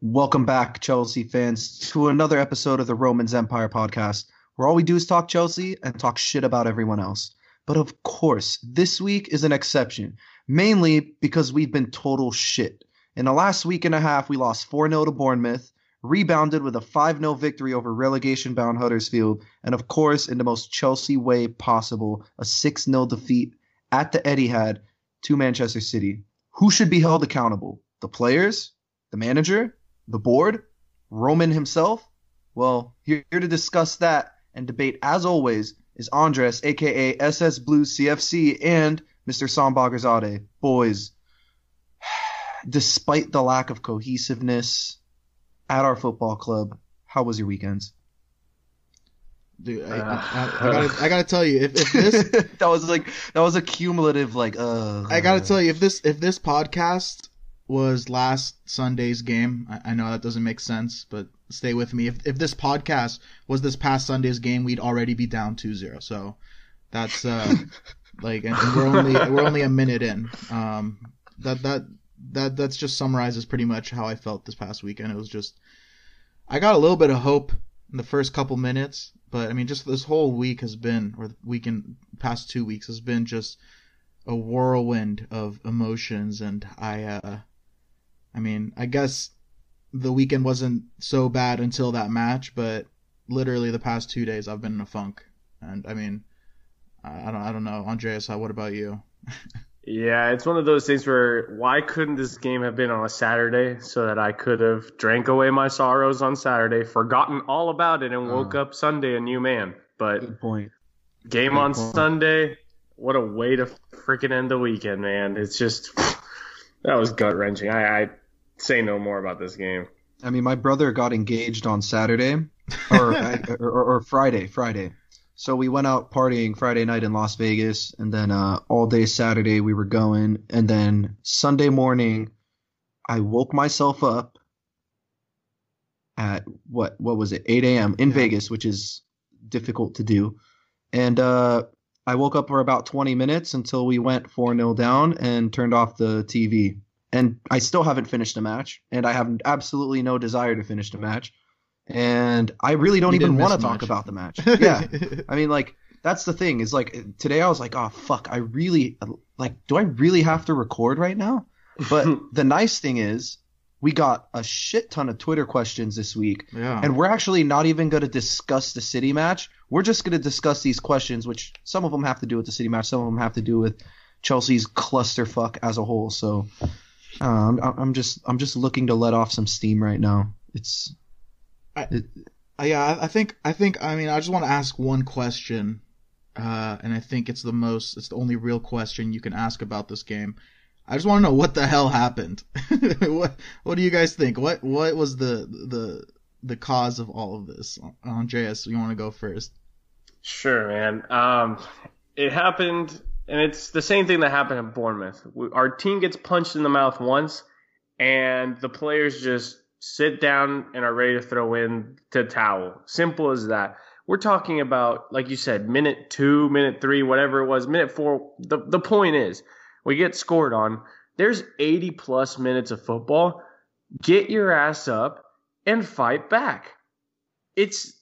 Welcome back, Chelsea fans, to another episode of the Romans Empire podcast, where all we do is talk Chelsea and talk shit about everyone else. But of course, this week is an exception, mainly because we've been total shit. In the last week and a half, we lost 4 0 to Bournemouth, rebounded with a 5 0 victory over relegation bound Huddersfield, and of course, in the most Chelsea way possible, a 6 0 defeat at the Etihad to Manchester City. Who should be held accountable? The players? The manager? The board? Roman himself? Well, here, here to discuss that and debate, as always, is Andres, aka SS Blues CFC, and Mr. Sambagherzadeh. Boys, despite the lack of cohesiveness at our football club, how was your weekends? Dude, I, I, I, I gotta, I gotta tell you, if, if this that was like that was a cumulative like uh I gotta tell you, if this if this podcast was last Sunday's game, I, I know that doesn't make sense, but stay with me. If if this podcast was this past Sunday's game, we'd already be down 2-0. So that's uh like and, we're only we're only a minute in. Um that that that that's just summarizes pretty much how I felt this past weekend. It was just I got a little bit of hope in the first couple minutes, but I mean, just this whole week has been, or the weekend past two weeks has been just a whirlwind of emotions, and I, uh, I mean, I guess the weekend wasn't so bad until that match, but literally the past two days I've been in a funk, and I mean, I don't, I don't know, Andreas, what about you? Yeah, it's one of those things where why couldn't this game have been on a Saturday so that I could have drank away my sorrows on Saturday, forgotten all about it, and oh. woke up Sunday a new man. But Good point. game Good on point. Sunday, what a way to freaking end the weekend, man. It's just that was gut wrenching. I, I say no more about this game. I mean, my brother got engaged on Saturday, or, or, or Friday, Friday. So we went out partying Friday night in Las Vegas, and then uh, all day Saturday we were going, and then Sunday morning, I woke myself up at what what was it 8 a.m. in Yeah. Vegas, which is difficult to do, and uh, I woke up for about 20 minutes until we went 4 0 down and turned off the TV. And I still haven't finished a match, and I have absolutely no desire to finish the match. And I really don't You even want to talk about the match. Yeah. I mean, like, that's the thing is like today I was like, oh, fuck, I really, like, do I really have to record right now? But the nice thing is, we got a shit ton of Twitter questions this week, yeah. and we're actually not even going to discuss the city match. We're just going to discuss these questions, which some of them have to do with the city match, some of them have to do with Chelsea's clusterfuck as a whole. So uh, I'm, I'm just I'm just looking to let off some steam right now. It's Uh, yeah, I- I think I think I mean I just want to ask one question, uh, and I think it's the most it's the only real question you can ask about this game. I just want to know what the hell happened. what what do you guys think? What what was the the the cause of all of this? Andreas, you want to go first? Sure, man. Um, it happened, and it's the same thing that happened at Bournemouth. We, our team gets punched in the mouth once, and the players just sit down and are ready to throw in the towel. Simple as that. We're talking about, like you said, minute two, minute three, whatever it was, minute four. The, the point is, we get scored on. There's 80 plus minutes of football. Get your ass up and fight back. It's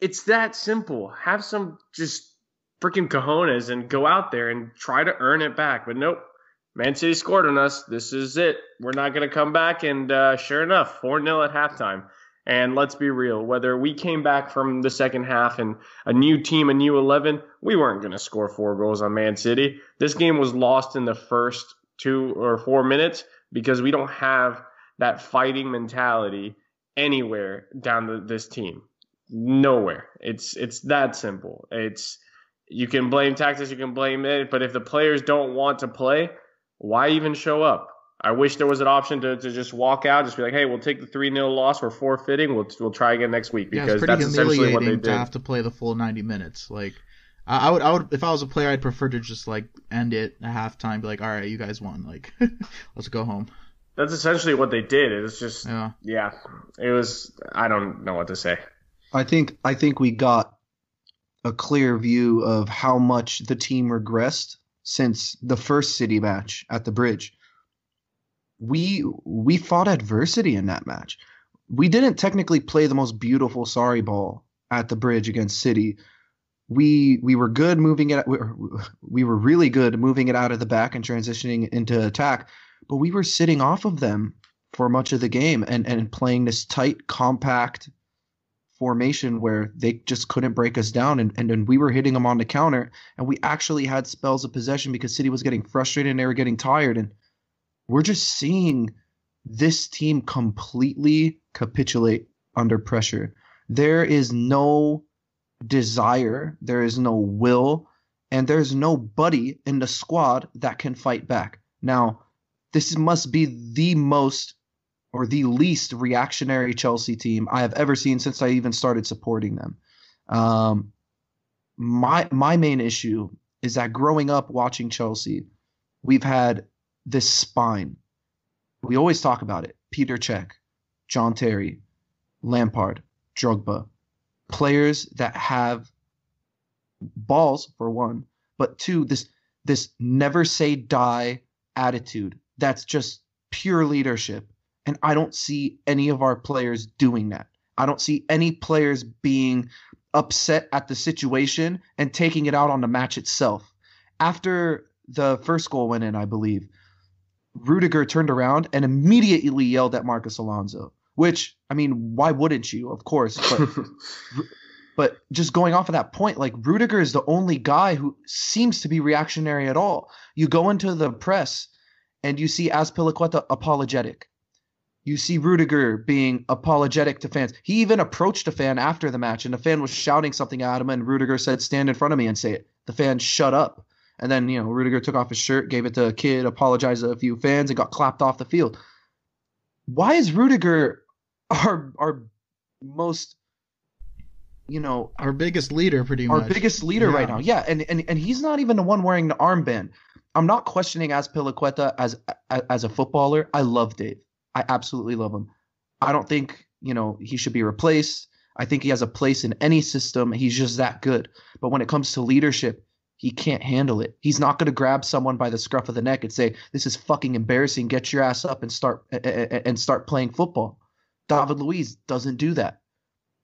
it's that simple. Have some just freaking cojones and go out there and try to earn it back. But nope, Man City scored on us. This is it. We're not going to come back. And uh, sure enough, 4 0 at halftime. And let's be real, whether we came back from the second half and a new team, a new 11, we weren't going to score four goals on Man City. This game was lost in the first two or four minutes because we don't have that fighting mentality anywhere down the, this team nowhere. It's it's that simple. It's you can blame tactics, you can blame it, but if the players don't want to play, why even show up? I wish there was an option to, to just walk out, just be like, hey, we'll take the three 0 loss, we're forfeiting, we'll we'll try again next week Yeah, because it's pretty that's essentially what they humiliating did. to have to play the full ninety minutes. Like, I, I would, I would, if I was a player, I'd prefer to just like end it at halftime, be like, all right, you guys won, like, let's go home. That's essentially what they did. It was just Yeah. yeah, it was I don't know what to say. I think I think we got a clear view of how much the team regressed since the first city match at the bridge. We we fought adversity in that match. we didn't technically play the most beautiful Sarri ball at the bridge against City. We we were good moving it. We were, we were really good moving it out of the back and transitioning into attack, but we were sitting off of them for much of the game and and playing this tight, compact formation where they just couldn't break us down and, and, and we were hitting them on the counter and we actually had spells of possession because City was getting frustrated and they were getting tired and we're just seeing this team completely capitulate under pressure. There is no desire, there is no will, and there's nobody in the squad that can fight back. Now, this must be the most or the least reactionary Chelsea team I have ever seen since I even started supporting them. Um, my my main issue is that growing up watching Chelsea, we've had this spine. We always talk about it. Peter Cech, John Terry, Lampard, Drogba, players that have balls for one, but two, this this never say die attitude. That's just pure leadership. And I don't see any of our players doing that. I don't see any players being upset at the situation and taking it out on the match itself. After the first goal went in, I believe, Rudiger turned around and immediately yelled at Marcos Alonso. Which, I mean, why wouldn't you? Of course, but but just going off of that point, like Rudiger is the only guy who seems to be reactionary at all. You go into the press and you see Azpilicueta apologetic. You see Rudiger being apologetic to fans. He even approached a fan after the match, and the fan was shouting something at him, and Rudiger said, "Stand in front of me and say it." The fan shut up. And then, you know, Rudiger took off his shirt, gave it to a kid, apologized to a few fans, and got clapped off the field. Why is Rudiger our our most you know our biggest leader pretty our much. biggest leader Yeah. right now. Yeah, and, and and he's not even the one wearing the armband. I'm not questioning Azpilicueta as as a footballer. I love Dave. I absolutely love him. I don't think you know he should be replaced. I think he has a place in any system. He's just that good. But when it comes to leadership, he can't handle it. He's not going to grab someone by the scruff of the neck and say, "This is fucking embarrassing. Get your ass up and start and start playing football." David Luiz doesn't do that.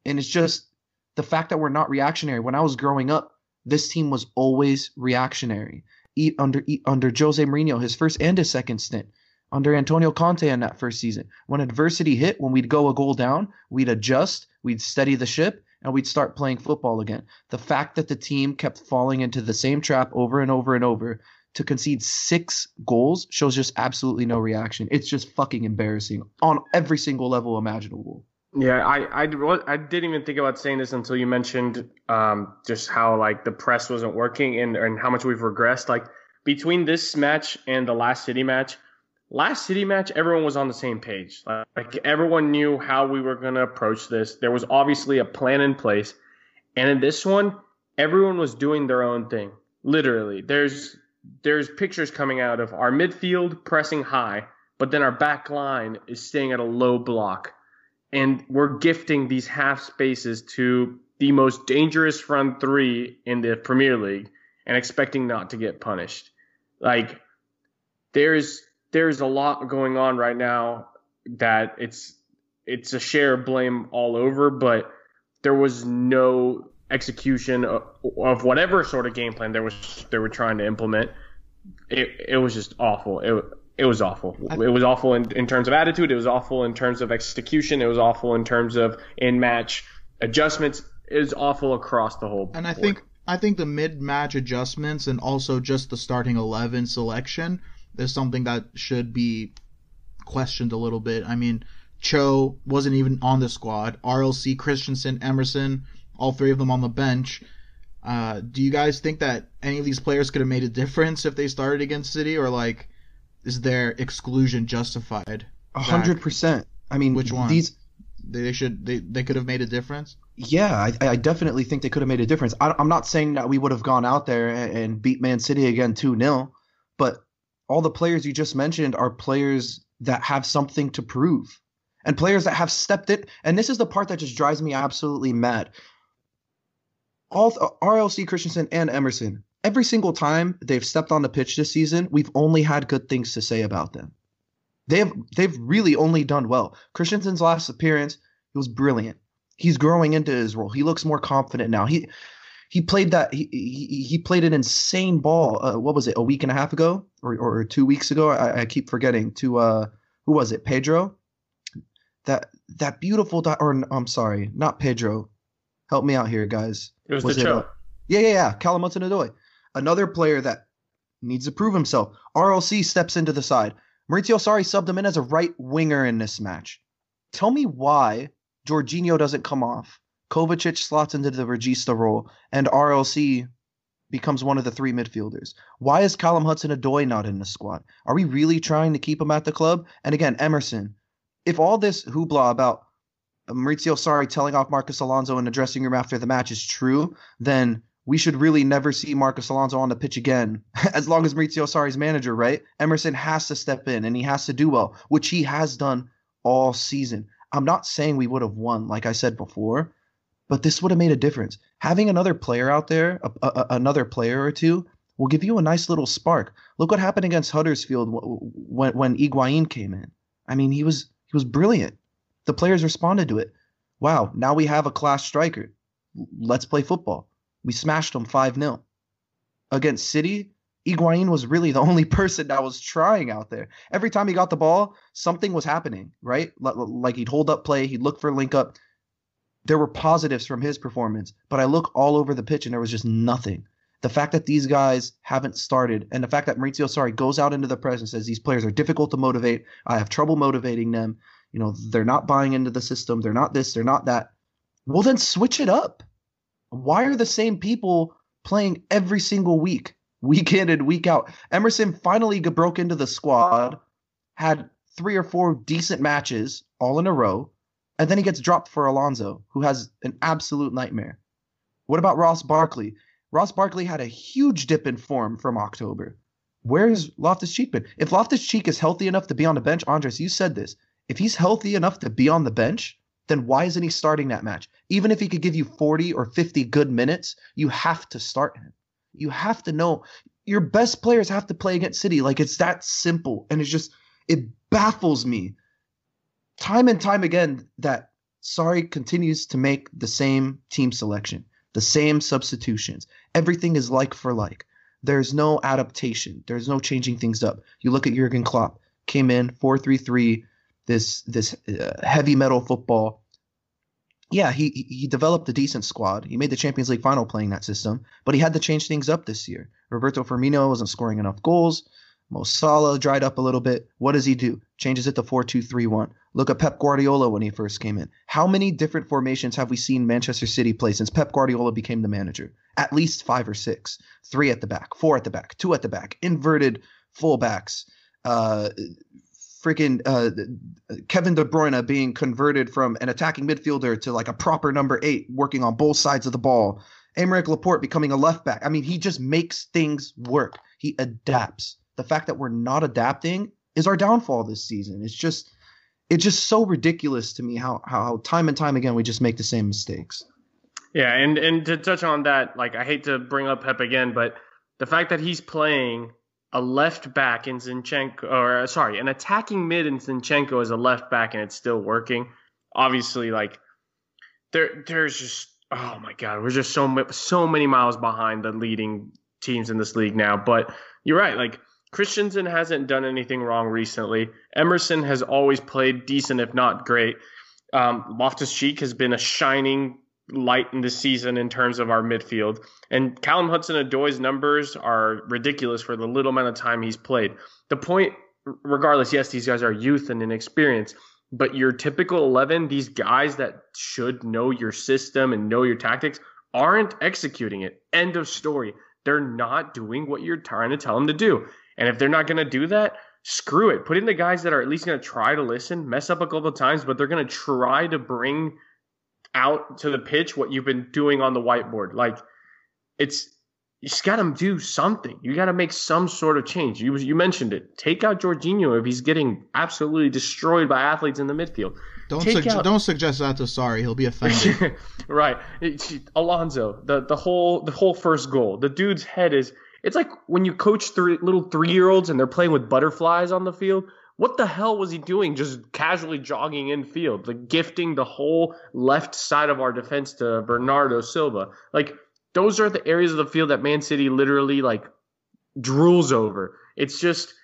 And it's just the fact that we're not reactionary. When I was growing up, this team was always reactionary. E- under under Jose Mourinho, his first and his second stint, under Antonio Conte in that first season, when adversity hit, when we'd go a goal down, we'd adjust, we'd steady the ship, and we'd start playing football again. The fact that the team kept falling into the same trap over and over and over to concede six goals shows just absolutely no reaction. It's just fucking embarrassing on every single level imaginable. Yeah, I, I, I didn't even think about saying this until you mentioned um, just how like the press wasn't working and, and how much we've regressed. Like between this match and the last City match, last City match, everyone was on the same page. Like, everyone knew how we were going to approach this. There was obviously a plan in place. And in this one, everyone was doing their own thing. Literally, there's there's pictures coming out of our midfield pressing high, but then our back line is staying at a low block and we're gifting these half spaces to the most dangerous front three in the Premier League and expecting not to get punished. Like there's there's a lot going on right now that it's it's a share of blame all over, but there was no execution of, of whatever sort of game plan there was they were trying to implement. It it was just awful. It it was awful. It was awful in, in terms of attitude. It was awful in terms of execution. It was awful in terms of in match adjustments. It was awful across the whole. And I think I think the mid-match adjustments and also just the starting eleven selection is something that should be questioned a little bit. I mean, Cho wasn't even on the squad. RLC, Christensen, Emerson, all three of them on the bench. Uh, do you guys think that any of these players could have made a difference if they started against City, or like, is their exclusion justified? A hundred percent. I mean, Which one? These, They should they, they could have made a difference. yeah, I, I definitely think they could have made a difference. I, I'm not saying that we would have gone out there and, and beat Man City again two 0 but all the players you just mentioned are players that have something to prove, and players that have stepped it. And this is the part that just drives me absolutely mad. All RLC Christensen and Emerson, every single time they've stepped on the pitch this season, we've only had good things to say about them. They have they've really only done well. Christensen's last appearance, he was brilliant. He's growing into his role. He looks more confident now. He he played that he he, he played an insane ball. Uh, what was it? A week and a half ago, or or two weeks ago? I, I keep forgetting. To uh, who was it? Pedro. That that beautiful. Di- or I'm sorry, not Pedro. Help me out here, guys. It was, was the uh, yeah, yeah, yeah. Callum Hudson-Odoi, another player that needs to prove himself. RLC steps into the side. Maurizio Sarri subbed him in as a right winger in this match. Tell me why Jorginho doesn't come off Kovacic slots into the Regista role, and RLC becomes one of the three midfielders. Why is Callum Hudson-Odoi not in the squad? Are we really trying to keep him at the club? And again, Emerson, if all this hoopla about Maurizio Sarri telling off Marcos Alonso in the dressing room after the match is true, then we should really never see Marcos Alonso on the pitch again, as long as Maurizio Sarri's manager, right? Emerson has to step in and he has to do well, which he has done all season. I'm not saying we would have won, like I said before, but this would have made a difference. Having another player out there, a, a, another player or two, will give you a nice little spark. Look what happened against Huddersfield when when Higuain came in. I mean, he was he was brilliant. The players responded to it. Wow, now we have a class striker. Let's play football. We smashed them 5 0. Against City, Higuain was really the only person that was trying out there. Every time he got the ball, something was happening, right? Like he'd hold up play, he'd look for link up, there were positives from his performance, but I look all over the pitch and there was just nothing. The fact that these guys haven't started, and the fact that Maurizio Sarri goes out into the press and says these players are difficult to motivate. I have trouble motivating them. You know, they're not buying into the system. They're not this. They're not that. Well, then switch it up. Why are the same people playing every single week, week in and week out? Emerson finally broke into the squad, had three or four decent matches all in a row, and then he gets dropped for Alonso, who has an absolute nightmare. What about Ross Barkley? Ross Barkley had a huge dip in form from October. Where's Loftus Cheek been? If Loftus Cheek is healthy enough to be on the bench, Andres, you said this. If he's healthy enough to be on the bench, then why isn't he starting that match? Even if he could give you 40 or 50 good minutes, you have to start him. You have to know your best players have to play against City. Like it's that simple. And it's just, it baffles me time and time again that Sarri continues to make the same team selection, the same substitutions. Everything is like for like. There's no adaptation. There's no changing things up. You look at Jurgen Klopp, came in 4-3-3, this this uh, heavy metal football. Yeah, he he developed a decent squad. He made the Champions League final playing that system, but he had to change things up this year. Roberto Firmino wasn't scoring enough goals. Mo dried up a little bit. What does he do? Changes it to 4 2 3 1. Look at Pep Guardiola when he first came in. How many different formations have we seen Manchester City play since Pep Guardiola became the manager? At least five or six. Three at the back, four at the back, two at the back, inverted fullbacks. Uh, freaking uh, Kevin De Bruyne being converted from an attacking midfielder to like a proper number eight, working on both sides of the ball. Aymeric Laporte becoming a left back. I mean, he just makes things work. He adapts the fact that we're not adapting is our downfall this season. It's just it's just so ridiculous to me how how time and time again we just make the same mistakes. Yeah, and and to touch on that, like I hate to bring up Pep again, but the fact that he's playing a left back in Zinchenko, or uh, sorry, an attacking mid in Zinchenko as a left back, and it's still working. Obviously, like there, there's just oh my god, we're just so so many miles behind the leading teams in this league now. But you're right, like Christensen hasn't done anything wrong recently. Emerson has always played decent, if not great. Um, Loftus Cheek has been a shining light in the season in terms of our midfield. And Callum Hudson-Odoi's numbers are ridiculous for the little amount of time he's played. The point, regardless, yes, these guys are youth and inexperienced, but your typical 11, these guys that should know your system and know your tactics, aren't executing it. End of story. They're not doing what you're trying to tell them to do. And if they're not going to do that, screw it. Put in the guys that are at least going to try to listen, mess up a couple of times, but they're going to try to bring out to the pitch what you've been doing on the whiteboard. Like it's you just got to do something. You got to make some sort of change. You you mentioned it. Take out Jorginho if he's getting absolutely destroyed by athletes in the midfield. Don't suge- out- don't suggest that to Sarri. He'll be offended. right, Alonso. The the whole the whole first goal. The dude's head is it's like when you coach three little three year olds and they're playing with butterflies on the field. What the hell was he doing just casually jogging infield, like gifting the whole left side of our defense to Bernardo Silva? Like those are the areas of the field that Man City literally like drools over. It's just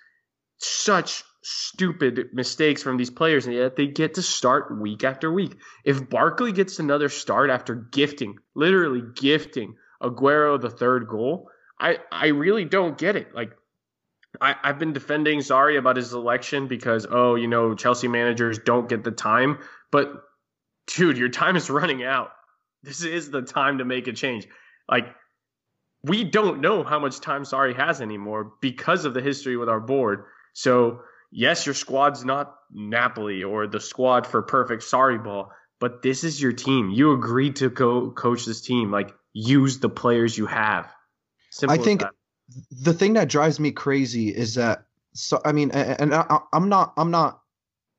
such stupid mistakes from these players, and yet they get to start week after week. If Barkley gets another start after gifting, literally gifting Aguero the third goal, I, I really don't get it. Like I, I've been defending Sarri about his election because, oh, you know, Chelsea managers don't get the time. But dude, your time is running out. This is the time to make a change. Like we don't know how much time Sarri has anymore because of the history with our board. So yes, your squad's not Napoli or the squad for perfect Sarri ball, but this is your team. You agreed to go coach this team. Like use the players you have. Simple I think the thing that drives me crazy is that so I mean, and I, I'm not I'm not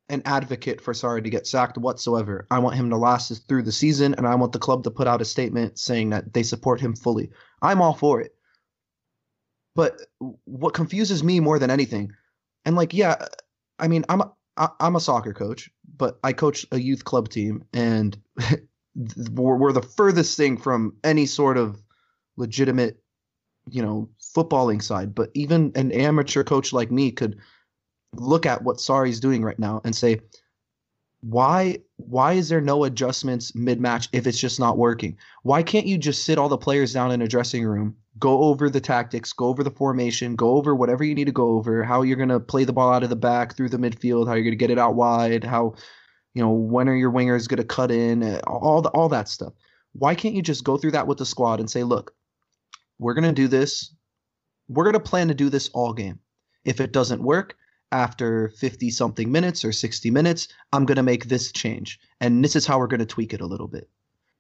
an advocate for Sarri to get sacked whatsoever. I want him to last through the season, and I want the club to put out a statement saying that they support him fully. I'm all for it. But what confuses me more than anything, and like, yeah, I mean, I'm a, I'm a soccer coach, but I coach a youth club team, and we're, we're the furthest thing from any sort of legitimate, you know, footballing side. But even an amateur coach like me could look at what Sarri's doing right now and say, why why is there no adjustments mid match if it's just not working? Why can't you just sit all the players down in a dressing room, go over the tactics, go over the formation, go over whatever you need to go over, how you're gonna play the ball out of the back through the midfield, how you're gonna get it out wide, how you know when are your wingers gonna cut in, all the, all that stuff. Why can't you just go through that with the squad and say, look, we're gonna do this, we're gonna plan to do this all game. If it doesn't work, after 50 something minutes or 60 minutes, I'm going to make this change. And this is how we're going to tweak it a little bit.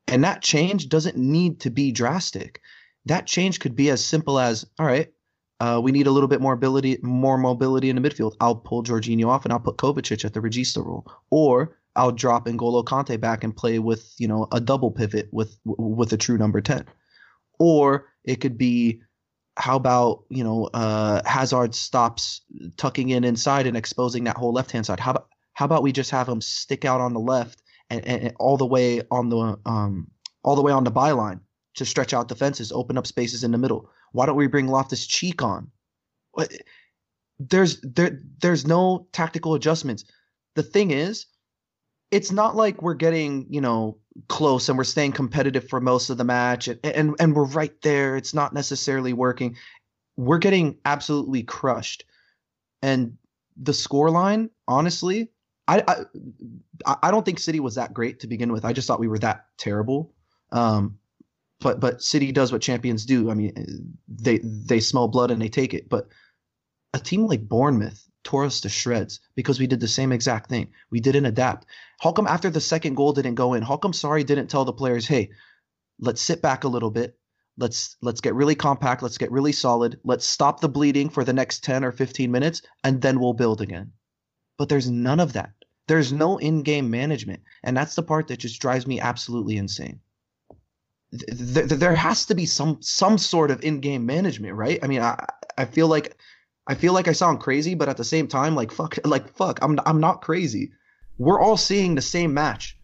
And that change doesn't need to be drastic. That change could be as simple as, all right, uh, we need a little bit more ability, more mobility in the midfield. I'll pull Jorginho off and I'll put Kovacic at the Regista role, or I'll drop N'Golo Kante back and play with you know a double pivot with with a true number ten, or it could be how about you know uh, Hazard stops tucking in inside and exposing that whole left hand side? How about how about we just have him stick out on the left and, and all the way on the um, all the way on the byline to stretch out defenses, open up spaces in the middle? Why don't we bring Loftus Cheek on? There's there there's no tactical adjustments. The thing is, it's not like we're getting you know close and we're staying competitive for most of the match and, and and we're right there. It's not necessarily working. We're getting absolutely crushed. And the score line honestly I, I i don't think city was that great to begin with. I just thought we were that terrible. Um but but city does what champions do. I mean they they smell blood and they take it. But a team like bournemouth tore us to shreds because we did the same exact thing. We didn't adapt. How come after the second goal didn't go in? How come Sarri didn't tell the players, hey, let's sit back a little bit. Let's let's get really compact. Let's get really solid. Let's stop the bleeding for the next 10 or 15 minutes, and then we'll build again. But there's none of that. There's no in-game management, and that's the part that just drives me absolutely insane. There has to be some some sort of in-game management, right? I mean, I I feel like I feel like I sound crazy, but at the same time, like fuck, like fuck, I'm I'm not crazy. We're all seeing the same match.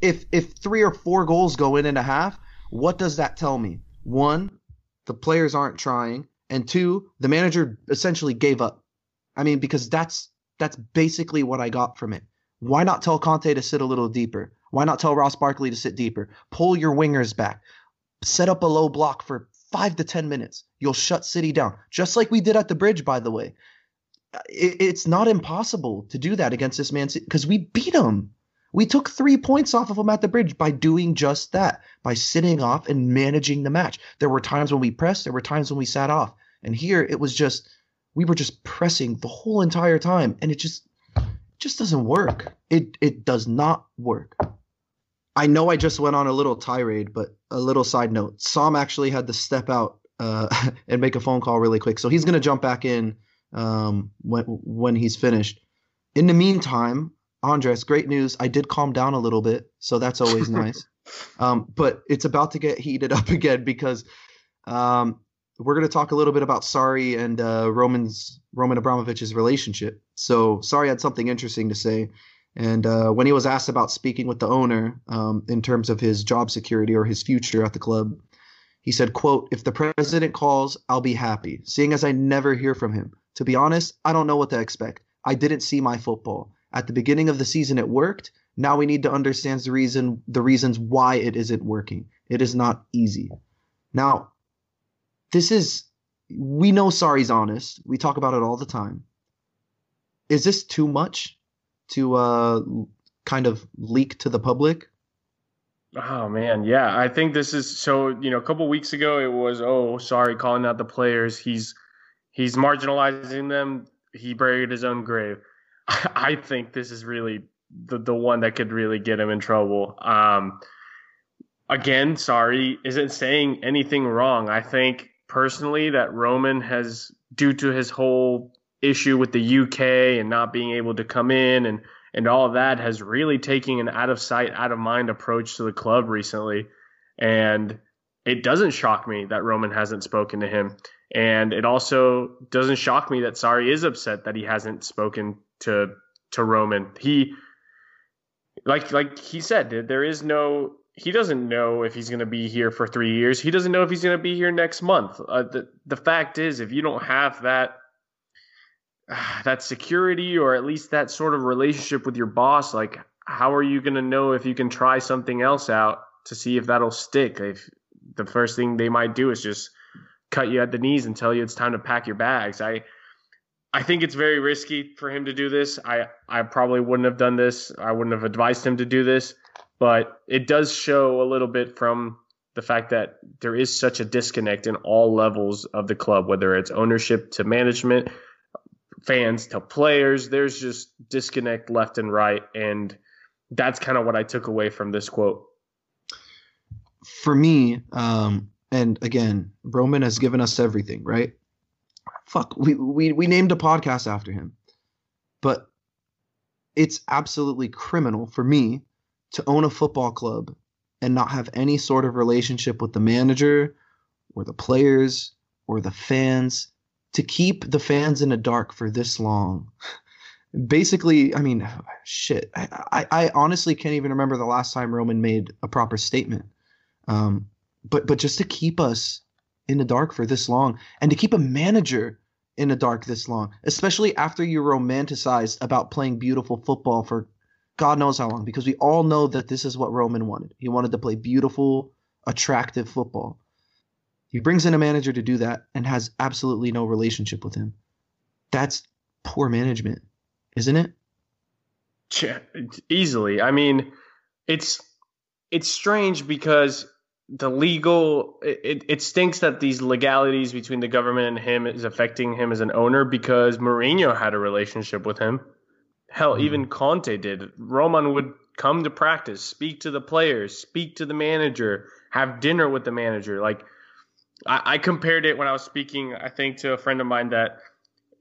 If if three or four goals go in and a half, what does that tell me? One, the players aren't trying, and two, the manager essentially gave up. I mean, because that's that's basically what I got from it. Why not tell Kante to sit a little deeper? Why not tell Ross Barkley to sit deeper? Pull your wingers back. Set up a low block for five to 10 minutes. You'll shut City down, just like we did at the bridge, by the way. It, it's not impossible to do that against this man because we beat him. We took three points off of him at the bridge by doing just that, by sitting off and managing the match. There were times when we pressed, there were times when we sat off. And here it was just, we were just pressing the whole entire time. And it just, just doesn't work. It, it does not work. I know I just went on a little tirade, but a little side note: Sam actually had to step out uh, and make a phone call really quick, so he's gonna jump back in um, when when he's finished. In the meantime, Andres, great news! I did calm down a little bit, so that's always nice. Um, but it's about to get heated up again because um, we're going to talk a little bit about Sarri and uh, Roman's Roman Abramovich's relationship. So Sarri had something interesting to say, and uh, when he was asked about speaking with the owner um, in terms of his job security or his future at the club, he said, "quote If the president calls, I'll be happy. Seeing as I never hear from him, to be honest, I don't know what to expect. I didn't see my football at the beginning of the season. It worked. Now we need to understand the reason, the reasons why it isn't working. It is not easy. Now." this is we know Sarri's honest. We talk about it all the time. Is this too much to uh, kind of leak to the public? Oh man, yeah. I think this is so. You know, a couple weeks ago it was oh Sarri, calling out the players. He's he's marginalizing them. He buried his own grave. I think this is really the the one that could really get him in trouble. Um, again, Sarri isn't saying anything wrong. I think personally that Roman has, due to his whole issue with the UK and not being able to come in and and all of that, has really taken an out of sight, out of mind approach to the club recently. And it doesn't shock me that Roman hasn't spoken to him. And it also doesn't shock me that Sarri is upset that he hasn't spoken to to Roman. He like like he said, there is no he doesn't know if he's going to be here for three years. He doesn't know if he's going to be here next month. Uh, the the fact is, if you don't have that that security or at least that sort of relationship with your boss, like how are you going to know if you can try something else out to see if that'll stick? If the first thing they might do is just cut you at the knees and tell you it's time to pack your bags. I I think it's very risky for him to do this. I I probably wouldn't have done this. I wouldn't have advised him to do this but it does show a little bit from the fact that there is such a disconnect in all levels of the club, whether it's ownership to management, fans to players. There's just disconnect left and right. And that's kind of what I took away from this quote. For me, um, and again, Roman has given us everything, right? Fuck, we, we, we named a podcast after him. But it's absolutely criminal for me to own a football club and not have any sort of relationship with the manager or the players or the fans to keep the fans in the dark for this long. Basically, I mean, shit. I, I, I, honestly can't even remember the last time Roman made a proper statement. Um, but but just to keep us in the dark for this long and to keep a manager in the dark this long, especially after you romanticized about playing beautiful football for God knows how long, because we all know that this is what Roman wanted. He wanted to play beautiful, attractive football. He brings in a manager to do that and has absolutely no relationship with him. That's poor management, isn't it? Yeah, easily. I mean, it's it's strange because the legal it, it stinks that these legalities between the government and him is affecting him as an owner because Mourinho had a relationship with him. Hell, mm-hmm. even Conte did. Roman would come to practice, speak to the players, speak to the manager, have dinner with the manager. Like I, I compared it when I was speaking, I think, to a friend of mine that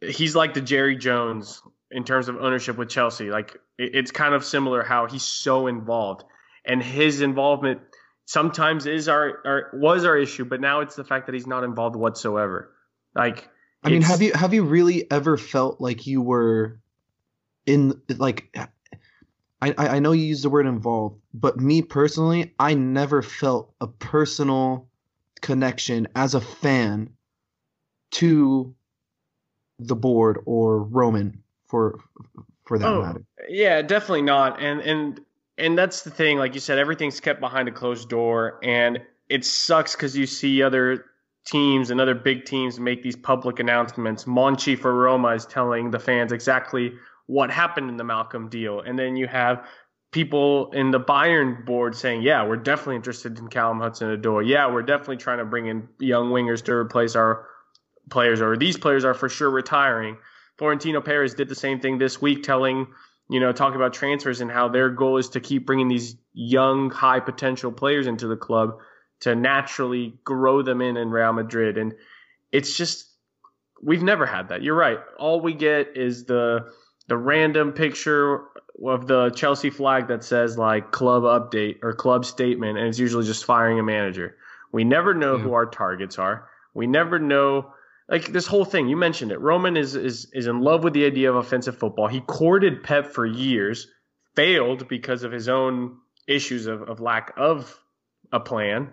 he's like the Jerry Jones in terms of ownership with Chelsea. Like it, it's kind of similar how he's so involved, and his involvement sometimes is our, our was our issue, but now it's the fact that he's not involved whatsoever. Like I mean, have you have you really ever felt like you were in like I, I know you use the word involved, but me personally, I never felt a personal connection as a fan to the board or Roman for for that oh, matter. Yeah, definitely not. And and and that's the thing. Like you said, everything's kept behind a closed door, and it sucks because you see other teams and other big teams make these public announcements. Monchi for Roma is telling the fans exactly what happened in the Malcom deal. And then you have people in the Bayern board saying, yeah, we're definitely interested in Callum Hudson-Odoi. Yeah, we're definitely trying to bring in young wingers to replace our players, or these players are for sure retiring. Florentino Perez did the same thing this week, telling, you know, talking about transfers and how their goal is to keep bringing these young, high potential players into the club to naturally grow them in in Real Madrid. And it's just, we've never had that. You're right. All we get is the the random picture of the Chelsea flag that says like club update or club statement, and it's usually just firing a manager. We never know yeah. who our targets are. We never know. Like this whole thing, you mentioned it. Roman is is is in love with the idea of offensive football. He courted Pep for years, failed because of his own issues of, of lack of a plan.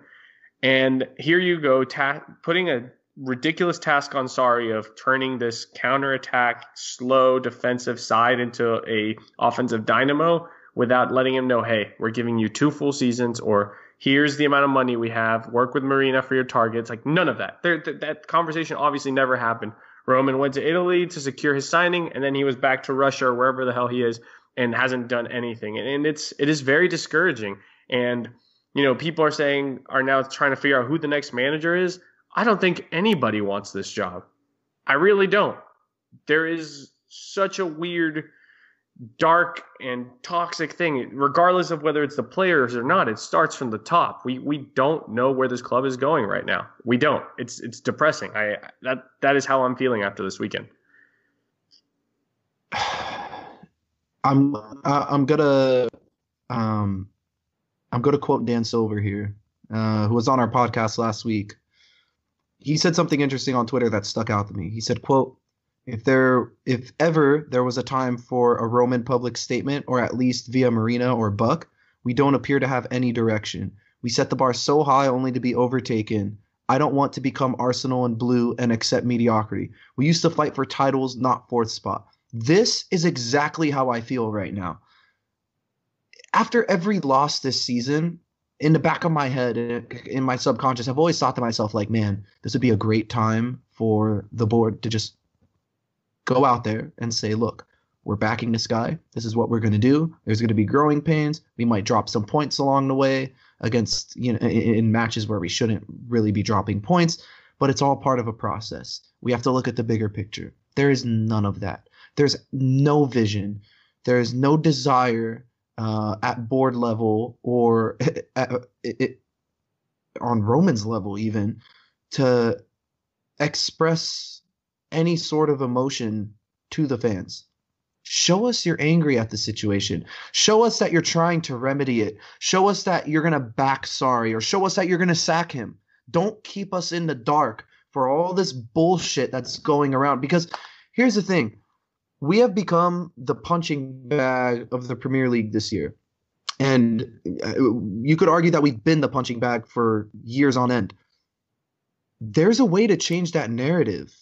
And here you go, ta- putting a ridiculous task on Sarri of turning this counterattack, slow defensive side into a offensive dynamo without letting him know, hey, we're giving you two full seasons or here's the amount of money we have. Work with Marina for your targets. Like none of that. There, th- that conversation obviously never happened. Roman went to Italy to secure his signing, and then he was back to Russia or wherever the hell he is, and hasn't done anything. And, and it's it is very discouraging. And you know, people are saying are now trying to figure out who the next manager is. I don't think anybody wants this job. I really don't. There is such a weird, dark, and toxic thing. Regardless of whether it's the players or not, it starts from the top. We we don't know where this club is going right now. We don't. It's it's depressing. I that that is how I'm feeling after this weekend. I'm I'm gonna um I'm gonna quote Dan Silver here, uh, who was on our podcast last week. He said something interesting on Twitter that stuck out to me. He said, "quote If there, if ever there was a time for a Roman public statement, or at least via Marina or Buck, we don't appear to have any direction. We set the bar so high only to be overtaken. I don't want to become Arsenal and blue and accept mediocrity. We used to fight for titles, not fourth spot. This is exactly how I feel right now. After every loss this season, in the back of my head, in my subconscious, I've always thought to myself, like, man, this would be a great time for the board to just go out there and say, look, we're backing this guy. This is what we're going to do. There's going to be growing pains. We might drop some points along the way against, you know, in matches where we shouldn't really be dropping points, but it's all part of a process. We have to look at the bigger picture. There is none of that. There's no vision. There is no desire uh, at board level or at, it, on Roman's level, even to express any sort of emotion to the fans. Show us you're angry at the situation. Show us that you're trying to remedy it. Show us that you're going to back Sarri or show us that you're going to sack him. Don't keep us in the dark for all this bullshit that's going around. Because here's the thing we have become the punching bag of the Premier League this year. And uh, you could argue that we've been the punching bag for years on end. There's a way to change that narrative.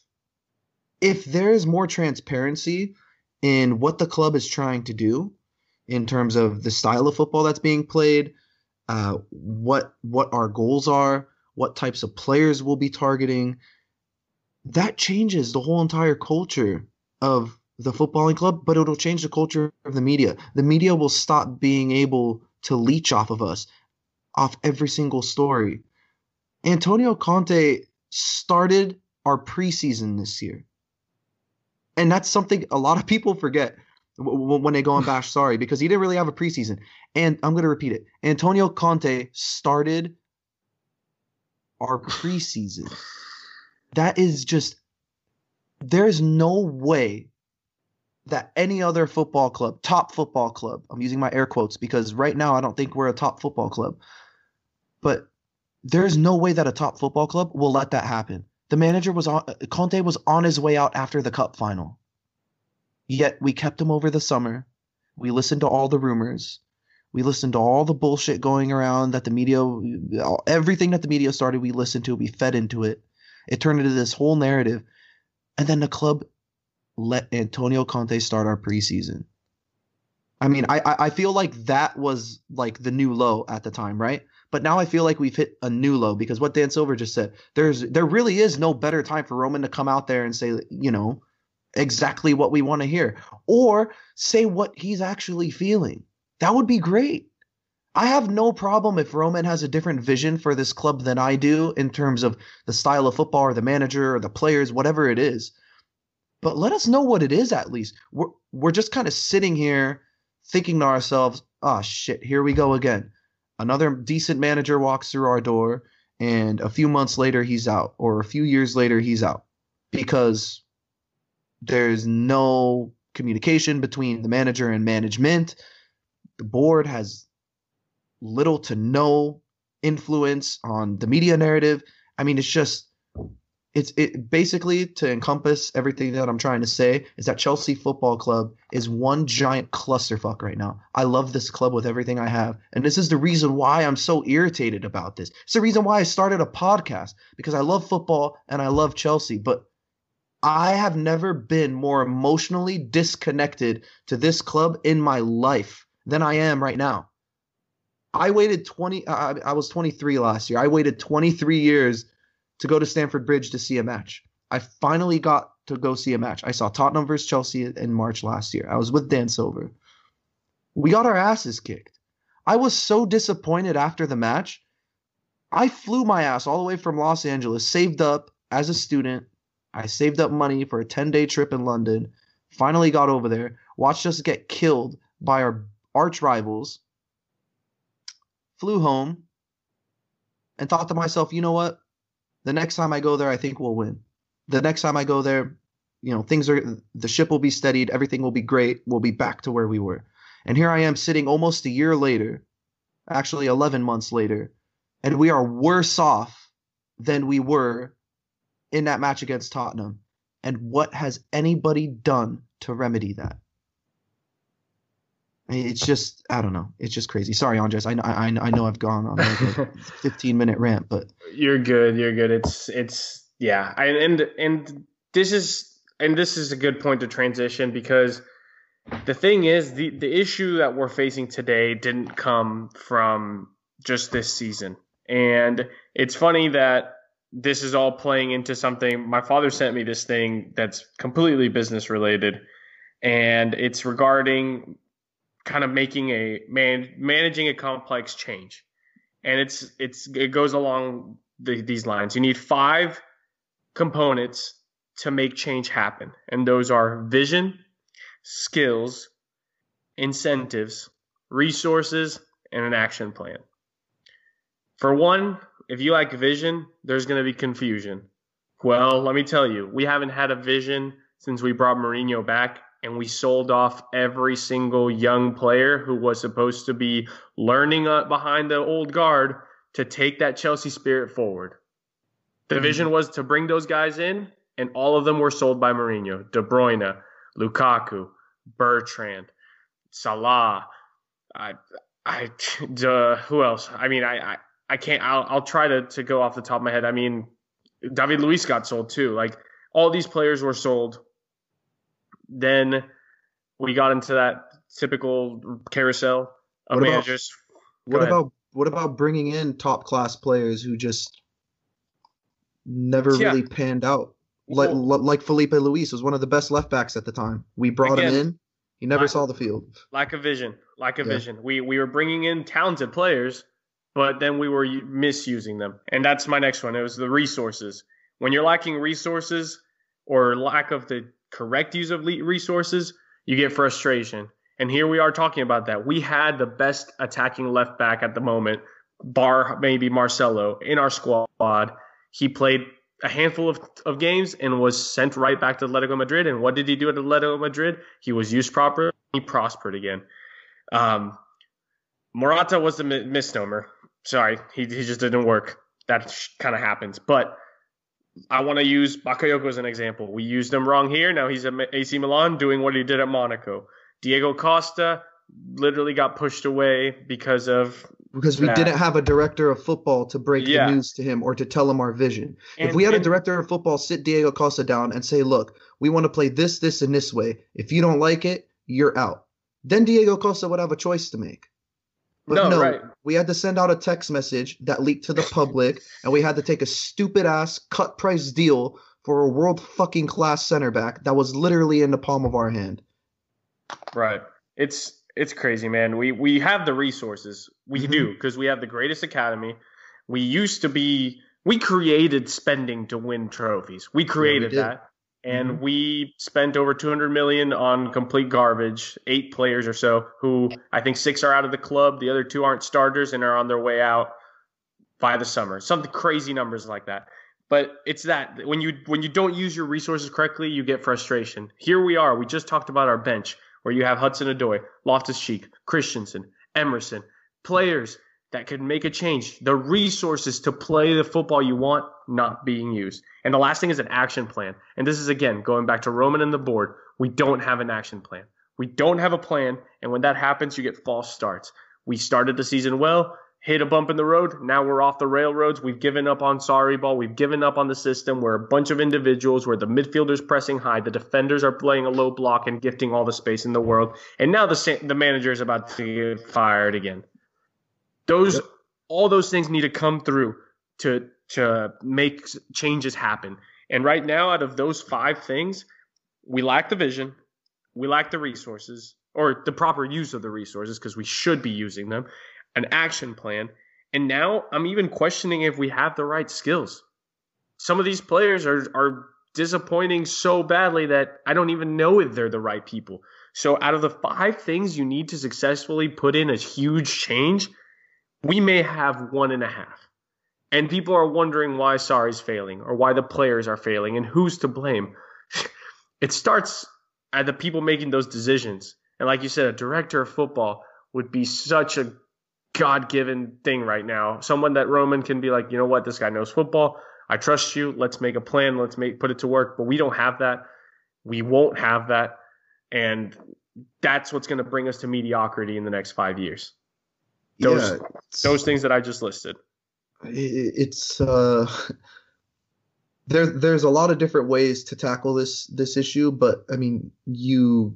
If there's more transparency in what the club is trying to do in terms of the style of football that's being played, uh, what what our goals are, what types of players we'll be targeting, that changes the whole entire culture of the footballing club, but it'll change the culture of the media. The media will stop being able to leech off of us, off every single story. Antonio Conte started our preseason this year. And that's something a lot of people forget when they go and bash Sarri because he didn't really have a preseason. And I'm going to repeat it. Antonio Conte started our preseason. That is just there's no way that any other football club, top football club, I'm using my air quotes because right now I don't think we're a top football club, but there's no way that a top football club will let that happen. The manager was on, Conte was on his way out after the cup final. Yet we kept him over the summer. We listened to all the rumors. We listened to all the bullshit going around that the media, everything that the media started, we listened to, we fed into it. It turned into this whole narrative. And then the club let Antonio Conte start our preseason. I mean, I I feel like that was like the new low at the time, right? But now I feel like we've hit a new low because what Dan Silver just said, there's there really is no better time for Roman to come out there and say, you know, exactly what we want to hear or say what he's actually feeling. That would be great. I have no problem if Roman has a different vision for this club than I do in terms of the style of football or the manager or the players, whatever it is but let us know what it is at least. We're we're just kind of sitting here thinking to ourselves, "Oh shit, here we go again." Another decent manager walks through our door and a few months later he's out or a few years later he's out because there's no communication between the manager and management. The board has little to no influence on the media narrative. I mean, it's just it's it basically to encompass everything that I'm trying to say is that Chelsea Football Club is one giant clusterfuck right now. I love this club with everything I have, and this is the reason why I'm so irritated about this. It's the reason why I started a podcast because I love football and I love Chelsea, but I have never been more emotionally disconnected to this club in my life than I am right now. I waited 20 I, I was 23 last year. I waited 23 years to go to Stamford Bridge to see a match. I finally got to go see a match. I saw Tottenham versus Chelsea in March last year. I was with Dan Silver. We got our asses kicked. I was so disappointed after the match. I flew my ass all the way from Los Angeles, saved up as a student. I saved up money for a 10 day trip in London. Finally got over there, watched us get killed by our arch rivals. Flew home and thought to myself, you know what? The next time I go there, I think we'll win. The next time I go there, you know, things are the ship will be steadied, everything will be great, we'll be back to where we were. And here I am sitting almost a year later, actually 11 months later, and we are worse off than we were in that match against Tottenham. And what has anybody done to remedy that? It's just I don't know. It's just crazy. Sorry, Andres. I I I know I've gone on like a 15 minute rant, but you're good. You're good. It's it's yeah. I, and and this is and this is a good point to transition because the thing is the the issue that we're facing today didn't come from just this season. And it's funny that this is all playing into something. My father sent me this thing that's completely business related, and it's regarding kind of making a man managing a complex change, and it's it's it goes along the, these lines. You need five components to make change happen, and those are vision, skills, incentives, resources, and an action plan. For one, if you like vision, there's going to be confusion. Well, let me tell you, we haven't had a vision since we brought Mourinho back and we sold off every single young player who was supposed to be learning behind the old guard to take that Chelsea spirit forward. The mm-hmm. vision was to bring those guys in, and all of them were sold by Mourinho. De Bruyne, Lukaku, Bertrand, Salah. I, I, uh, who else? I mean, I, I, I can't. I'll, I'll try to to go off the top of my head. I mean, David Luiz got sold too. Like all these players were sold then we got into that typical carousel of what managers. About, what about what about bringing in top class players who just never yeah. really panned out? Like well, like Filipe Luis was one of the best left backs at the time. We brought again, him in. He never lack, saw the field. Lack of vision. Lack of yeah. vision. We we were bringing in talented players, but then we were misusing them. And that's my next one. It was the resources. When you're lacking resources or lack of the correct use of resources, you get frustration. And here we are talking about that. We had the best attacking left back at the moment, bar maybe Marcelo, in our squad. He played a handful of, of games and was sent right back to Atletico Madrid. And what did he do at Atletico Madrid? He was used properly. He prospered again. Um, Morata was a misnomer. Sorry, he, he just didn't work. That kind of happens. But I want to use Bakayoko as an example. We used him wrong here. Now he's at AC Milan doing what he did at Monaco. Diego Costa literally got pushed away because of because we that. didn't have a director of football to break yeah. the news to him or to tell him our vision. And, if we had and, a director of football sit Diego Costa down and say, "Look, we want to play this, this, and this way. If you don't like it, you're out." Then Diego Costa would have a choice to make. But no, no right. we had to send out a text message that leaked to the public, and we had to take a stupid ass cut price deal for a world fucking class center back that was literally in the palm of our hand. Right. It's it's crazy, man. We we have the resources. We mm-hmm. do because we have the greatest academy. We used to be we created spending to win trophies. We created yeah, we that and mm-hmm. we spent over 200 million on complete garbage eight players or so who i think six are out of the club the other two aren't starters and are on their way out by the summer. Something crazy numbers like that. But it's that when you when you don't use your resources correctly you get frustration. Here we are. We just talked about our bench where you have hudson odoi loftus cheek christensen emerson players that could make a change. The resources to play the football you want not being used. And the last thing is an action plan. And this is again going back to Roman and the board. We don't have an action plan. We don't have a plan, and when that happens, you get false starts. We started the season well, hit a bump in the road. Now we're off the railroads. We've given up on Sarri ball. We've given up on the system. We're a bunch of individuals where the midfielders pressing high, the defenders are playing a low block and gifting all the space in the world. And now the the manager is about to get fired again. Those all those things need to come through to to make changes happen. And right now, out of those five things, we lack the vision, we lack the resources or the proper use of the resources because we should be using them, an action plan. And now I'm even questioning if we have the right skills. Some of these players are, are disappointing so badly that I don't even know if they're the right people. So, out of the five things you need to successfully put in a huge change, we may have one and a half. And people are wondering why Sarri's failing or why the players are failing and who's to blame. it starts at the people making those decisions. And like you said, a director of football would be such a God given thing right now. Someone that Roman can be like, you know what, this guy knows football. I trust you. Let's make a plan. Let's make put it to work. But we don't have that. We won't have that. And that's what's going to bring us to mediocrity in the next five years. Those yeah, those things that I just listed. It's uh there there's a lot of different ways to tackle this this issue, but I mean you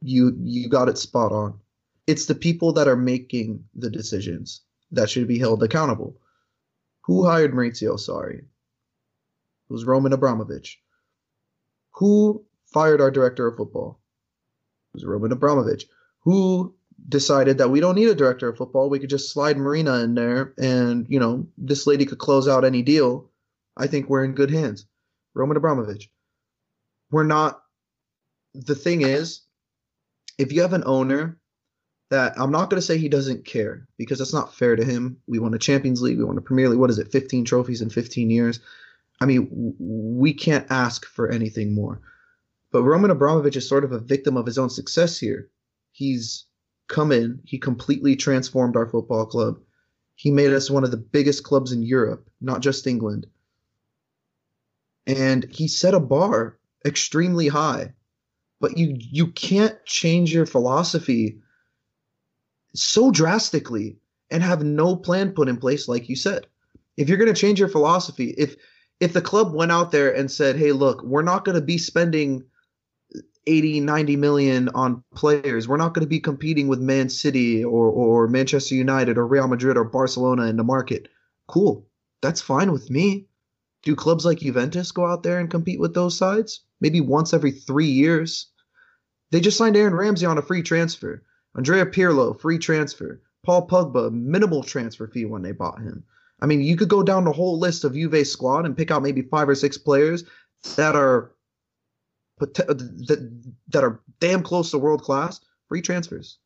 you you got it spot on. It's the people that are making the decisions that should be held accountable. Who hired Maurizio Sarri? It was Roman Abramovich. Who fired our director of football? It was Roman Abramovich. Who decided that we don't need a director of football? We could just slide Marina in there and, you know, this lady could close out any deal I think we're in good hands. Roman Abramovich. We're not. The thing is, if you have an owner that I'm not going to say he doesn't care because that's not fair to him. We won a Champions League, we won a Premier League. What is it? 15 trophies in 15 years. I mean, we can't ask for anything more. But Roman Abramovich is sort of a victim of his own success here. He's come in, he completely transformed our football club. He made us one of the biggest clubs in Europe, not just England and he set a bar extremely high. But you you can't change your philosophy so drastically and have no plan put in place like you said. If you're going to change your philosophy, if if the club went out there and said, "Hey, look, we're not going to be spending 80, 90 million on players. We're not going to be competing with Man City or or Manchester United or Real Madrid or Barcelona in the market." Cool. That's fine with me. Do clubs like Juventus go out there and compete with those sides? Maybe once every three years. They just signed Aaron Ramsey on a free transfer. Andrea Pirlo, free transfer. Paul Pogba, minimal transfer fee when they bought him. I mean, you could go down the whole list of Juve squad and pick out maybe five or six players that are that, that are damn close to world class. Free transfers.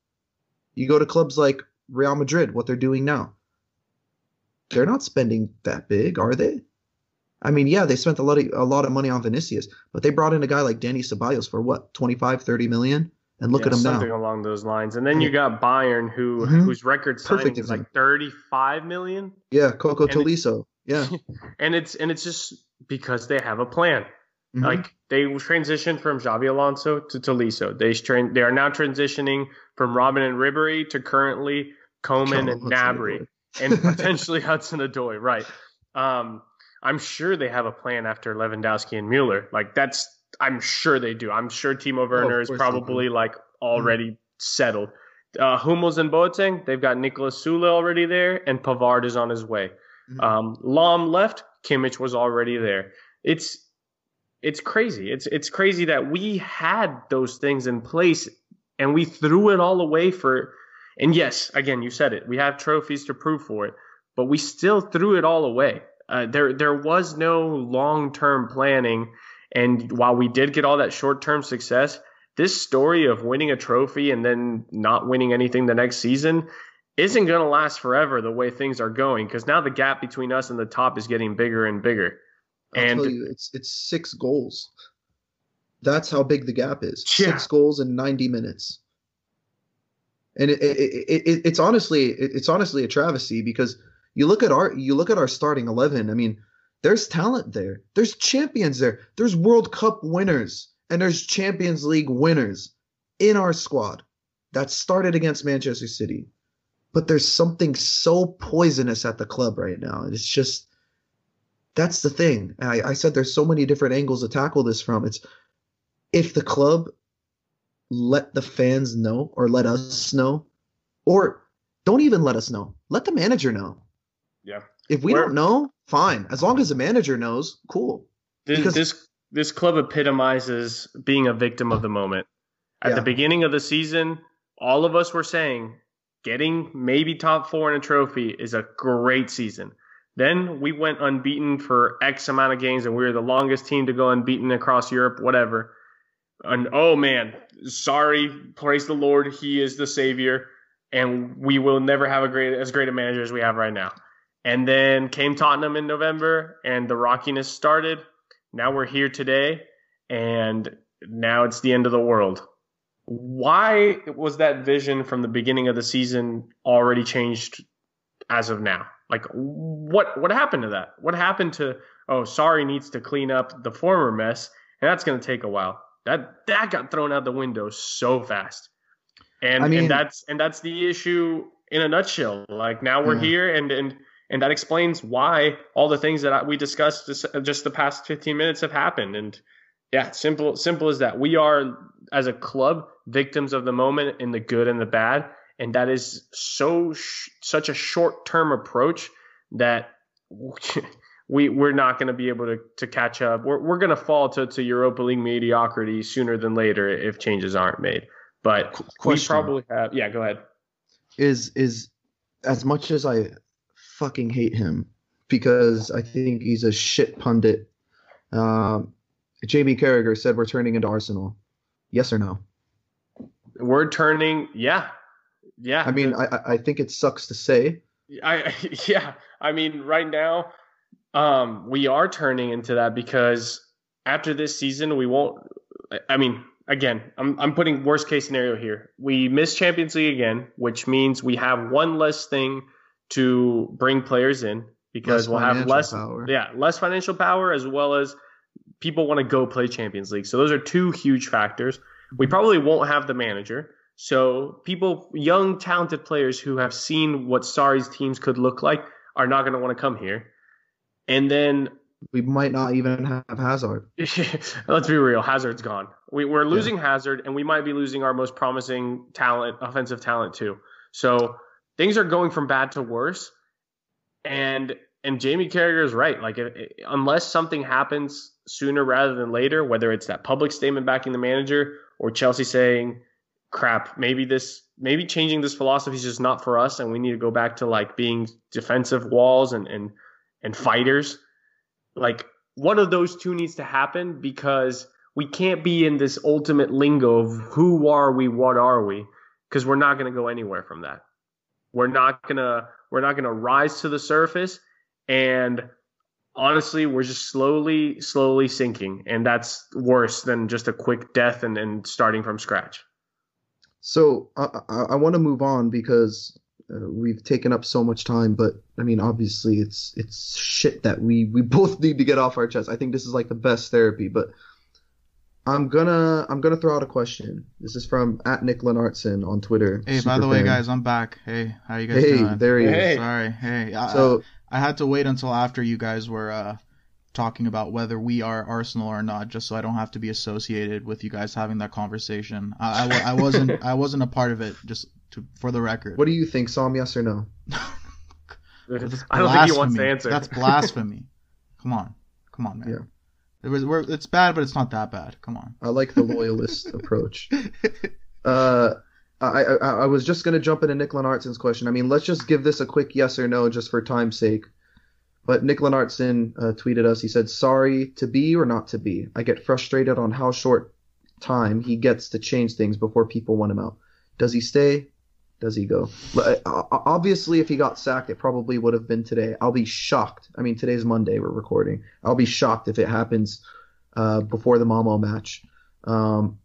You go to clubs like Real Madrid, what they're doing now. They're not spending that big, are they? I mean, yeah, they spent a lot of a lot of money on Vinicius, but they brought in a guy like Danny Ceballos for what 25, 30 million, and look yeah, at him something now. Something along those lines. And then you got Bayern, who mm-hmm. whose record signing is like thirty five million. Yeah, Coco and Tolisso. Yeah, and it's and it's just because they have a plan. Mm-hmm. Like they transitioned from Xabi Alonso to Tolisso. They train. They are now transitioning from Robben and Ribery to currently Coman oh, and Gnabry and potentially Hudson Odoi. Right. Um, I'm sure they have a plan after Lewandowski and Mueller. Like that's I'm sure they do. I'm sure Timo Werner oh, is probably like already mm-hmm. settled. Uh, Hummels and Boateng, they've got Niklas Süle already there, and Pavard is on his way. Mm-hmm. Um, Lahm left, Kimmich was already there. It's it's crazy. It's it's crazy that we had those things in place and we threw it all away for. And yes, again, you said it. We have trophies to prove for it, but we still threw it all away. Uh, there there was no long term planning, and while we did get all that short term success, this story of winning a trophy and then not winning anything the next season isn't going to last forever the way things are going because now the gap between us and the top is getting bigger and bigger. I'll and tell you, it's it's six goals. That's how big the gap is. Yeah. Six goals in ninety minutes. and it, it, it, it it's honestly it, it's honestly a travesty because you look at our you look at our starting eleven. I mean, there's talent there. There's champions there. There's World Cup winners and there's Champions League winners in our squad that started against Manchester City. But there's something so poisonous at the club right now. It's just that's the thing. I, I said there's so many different angles to tackle this from. It's if the club let the fans know or let us know, or don't even let us know. Let the manager know. Yeah. If we Where- don't know, fine. As long as the manager knows, cool. This Because- this this club epitomizes being a victim of the moment. At Yeah. the beginning of the season, all of us were saying getting maybe top four in a trophy is a great season. Then we went unbeaten for X amount of games, and we were the longest team to go unbeaten across Europe, whatever. And oh man, Sarri, praise the Lord, He is the Savior, and we will never have a great as great a manager as we have right now. And then came Tottenham in November, and the rockiness started. Now we're here today, and now it's the end of the world. Why was that vision from the beginning of the season already changed as of now? Like, what what happened to that? What happened to? Oh, Sarri, needs to clean up the former mess, and that's going to take a while. That that got thrown out the window so fast, and I mean- and that's and that's the issue in a nutshell. Like now we're Yeah. here, and and and that explains why all the things that I, we discussed just, just the past 15 minutes have happened and yeah simple simple as that we are as a club victims of the moment in the good and the bad and that is so sh- such a short term approach that we we're not going to be able to to catch up we're, we're going to fall to, to Europa League mediocrity sooner than later if changes aren't made but we question. probably have yeah go ahead is is as much as I fucking hate him because I think he's a shit pundit. Um, Jamie Carragher said we're turning into Arsenal. Yes or no? we're turning yeah yeah I mean, I I- I think it sucks to say. I yeah, I mean right now um we are turning into that because after this season we won't I- I mean again, I'm I'm putting worst case scenario here. We miss Champions League again, which means we have one less thing to bring players in because Less we'll have less power. yeah, less financial power as well as people want to go play Champions League. So those are two huge factors. We probably won't have the manager. So people, young, talented players who have seen what Sarri's teams could look like are not going to want to come here. And then We might not even have Hazard. let's be real, Hazard's gone. We, we're losing Hazard, and we might be losing our most promising talent, offensive talent too. So things are going from bad to worse. And and Jamie Carragher is right. Like if, unless something happens sooner rather than later, whether it's that public statement backing the manager or Chelsea saying, "Crap, maybe this, maybe changing this philosophy is just not for us, and we need to go back to like being defensive walls and and and fighters." Like one of those two needs to happen because we can't be in this ultimate lingo of who are we, what are we, because we're not going to go anywhere from that. We're not gonna we're not gonna rise to the surface, and honestly, we're just slowly, slowly sinking, and that's worse than just a quick death and, and starting from scratch. So I I, I want to move on because uh, we've taken up so much time. But I mean, obviously, it's it's shit that we we both need to get off our chest. I think this is like the best therapy. But I'm gonna I'm gonna throw out a question. This is from at Nick Lenartson on Twitter. Hey, by Super the way, guys, I'm back. Hey, how you guys Hey, doing? there he Hey. is. Sorry. Hey. I, So I had to wait until after you guys were uh, talking about whether we are Arsenal or not, just so I don't have to be associated with you guys having that conversation. I, I, I wasn't I wasn't a part of it, just to, for the record. what do you think, Sam? Yes or no? That's I don't think he wants to blasphemy. answer. That's blasphemy. Come on, come on, man. Yeah. It was, we're, it's bad, but it's not that bad. Come on. I like the loyalist approach. Uh, I, I I was just gonna jump into Nick Lenartson's question. I mean, let's just give this a quick yes or no, just for time's sake. But Nick Lenartson uh, tweeted us. He said, "Sarri to be or not to be. I get frustrated on how short time he gets to change things before people want him out. Does he stay? Does he go? Uh, Obviously, if he got sacked, it probably would have been today. I'll be shocked. I mean, today's Monday. We're recording. I'll be shocked if it happens uh, before the Malmo match. Um,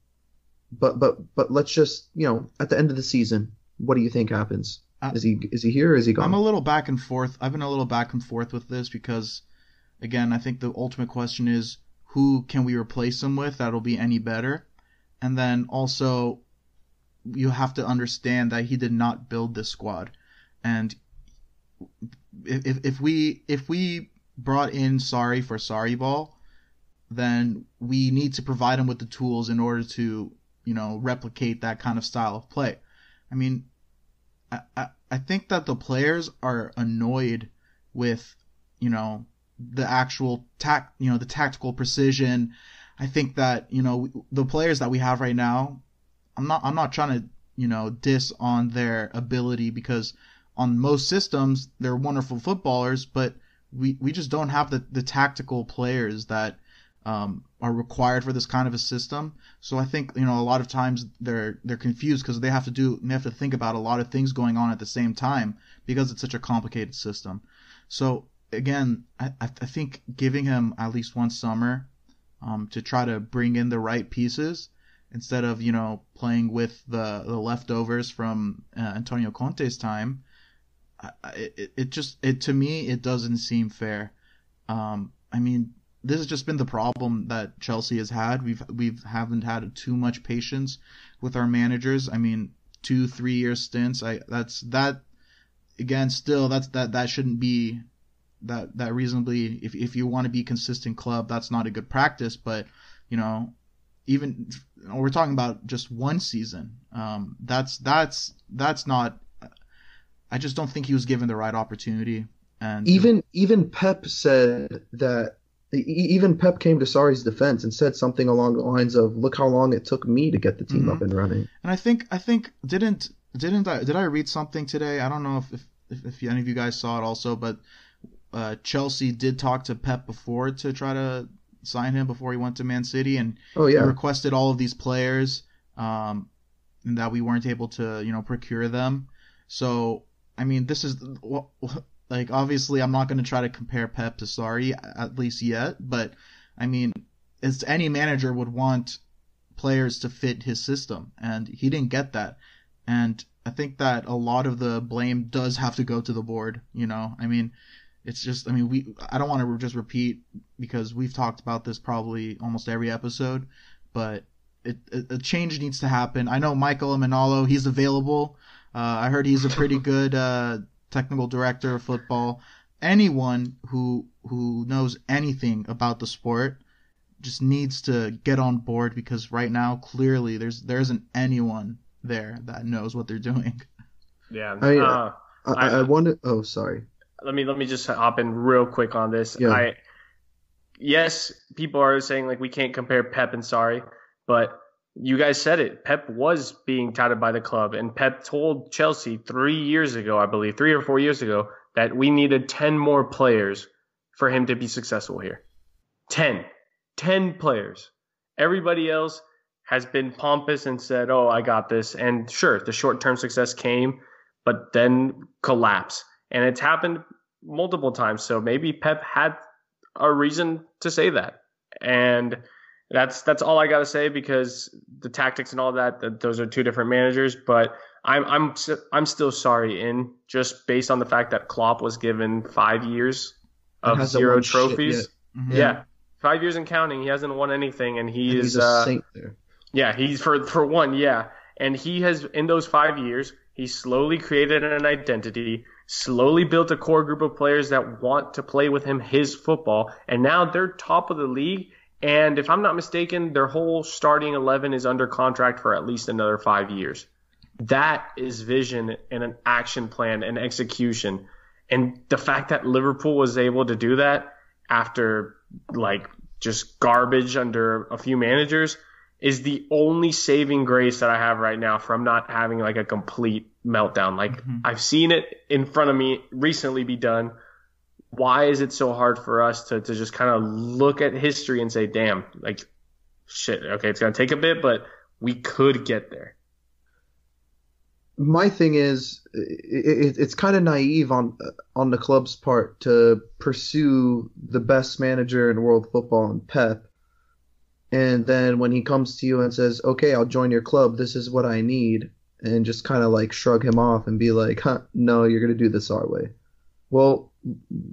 but but but let's just you know at the end of the season what do you think happens? Uh, is he is he here or is he gone? I'm a little back and forth. I've been a little back and forth with this because, again, I think the ultimate question is who can we replace him with that'll be any better, and then also you have to understand that he did not build this squad, and if if we if we brought in Sarri for Sarri ball, then we need to provide him with the tools in order to you know replicate that kind of style of play. I mean, I, I, think that the players are annoyed with, you know, the actual tact, you know, the tactical precision. I think that, you know, the players that we have right now, I'm not, I'm not trying to, you know, diss on their ability because on most systems, they're wonderful footballers, but we, we just don't have the, the tactical players that, um, are required for this kind of a system. So I think you know a lot of times they're they're confused because they have to do they have to think about a lot of things going on at the same time because it's such a complicated system. So again, I, I think giving him at least one summer um, to try to bring in the right pieces instead of you know playing with the the leftovers from uh, Antonio Conte's time. it, it just it to me it doesn't seem fair. Um, I mean, this has just been the problem that Chelsea has had. We've we've haven't had too much patience with our managers. I mean, two three year stints. I that's that again. Still, that's that that shouldn't be that that reasonably. If if you want to be consistent club, that's not a good practice. But you know, even we're talking about just one season. Um, that's that's that's not. I just don't think he was given the right opportunity. And even even Pep said that even Pep came to Sarri's defense and said something along the lines of, "Look how long it took me to get the team mm-hmm. up and running." And I think I think didn't didn't I did I read something today? I don't know if if, if, any of you guys saw it also, but uh, Chelsea did talk to Pep before to try to sign him before he went to Man City, and oh yeah, requested all of these players, um, and that we weren't able to you know procure them. So I mean, this is like obviously, I'm not going to try to compare Pep to Sarri at least yet, but I mean, as any manager would want players to fit his system, and he didn't get that. And I think that a lot of the blame does have to go to the board. You know, I mean, it's just, I mean, we, I don't want to just repeat because we've talked about this probably almost every episode, but it, a change needs to happen. I know Michael Emenalo, he's available. Uh, I heard he's a pretty good uh, technical director of football, anyone who who knows anything about the sport just needs to get on board because right now clearly there's there isn't anyone there that knows what they're doing. Yeah. I uh, I, I, I wanted. Oh, sorry. Let me let me just hop in real quick on this. Yeah. I yes, people are saying like we can't compare Pep and Sarri, but you guys said it. Pep was being touted by the club, and Pep told Chelsea three years ago, I believe, three or four years ago, that we needed 10 more players for him to be successful here. 10. 10 players. Everybody else has been pompous and said, oh, I got this. And sure, the short term success came, but then collapse. And it's happened multiple times. So maybe Pep had a reason to say that. And that's that's all I got to say because the tactics and all that, that those are two different managers. But I'm I'm I'm still sorry in just based on the fact that Klopp was given five years of zero trophies. Mm-hmm. Yeah, five years and counting. He hasn't won anything, and he and is uh, Yeah, he's for for one. Yeah, and he has in those five years, he slowly created an identity, slowly built a core group of players that want to play with him his football, and now they're top of the league and if I'm not mistaken, their whole starting 11 is under contract for at least another five years. That is vision and an action plan and execution. And the fact that Liverpool was able to do that after like just garbage under a few managers is the only saving grace that I have right now from not having like a complete meltdown. Like mm-hmm. I've seen it in front of me recently be done why is it so hard for us to, to just kind of look at history and say, damn, like, shit, okay, it's going to take a bit, but we could get there? My thing is, it, it's kind of naive on on the club's part to pursue the best manager in world football in Pep, and then when he comes to you and says, "Okay, I'll join your club. This is what I need," and just kind of like shrug him off and be like, huh, no, you're going to do this our way. Well,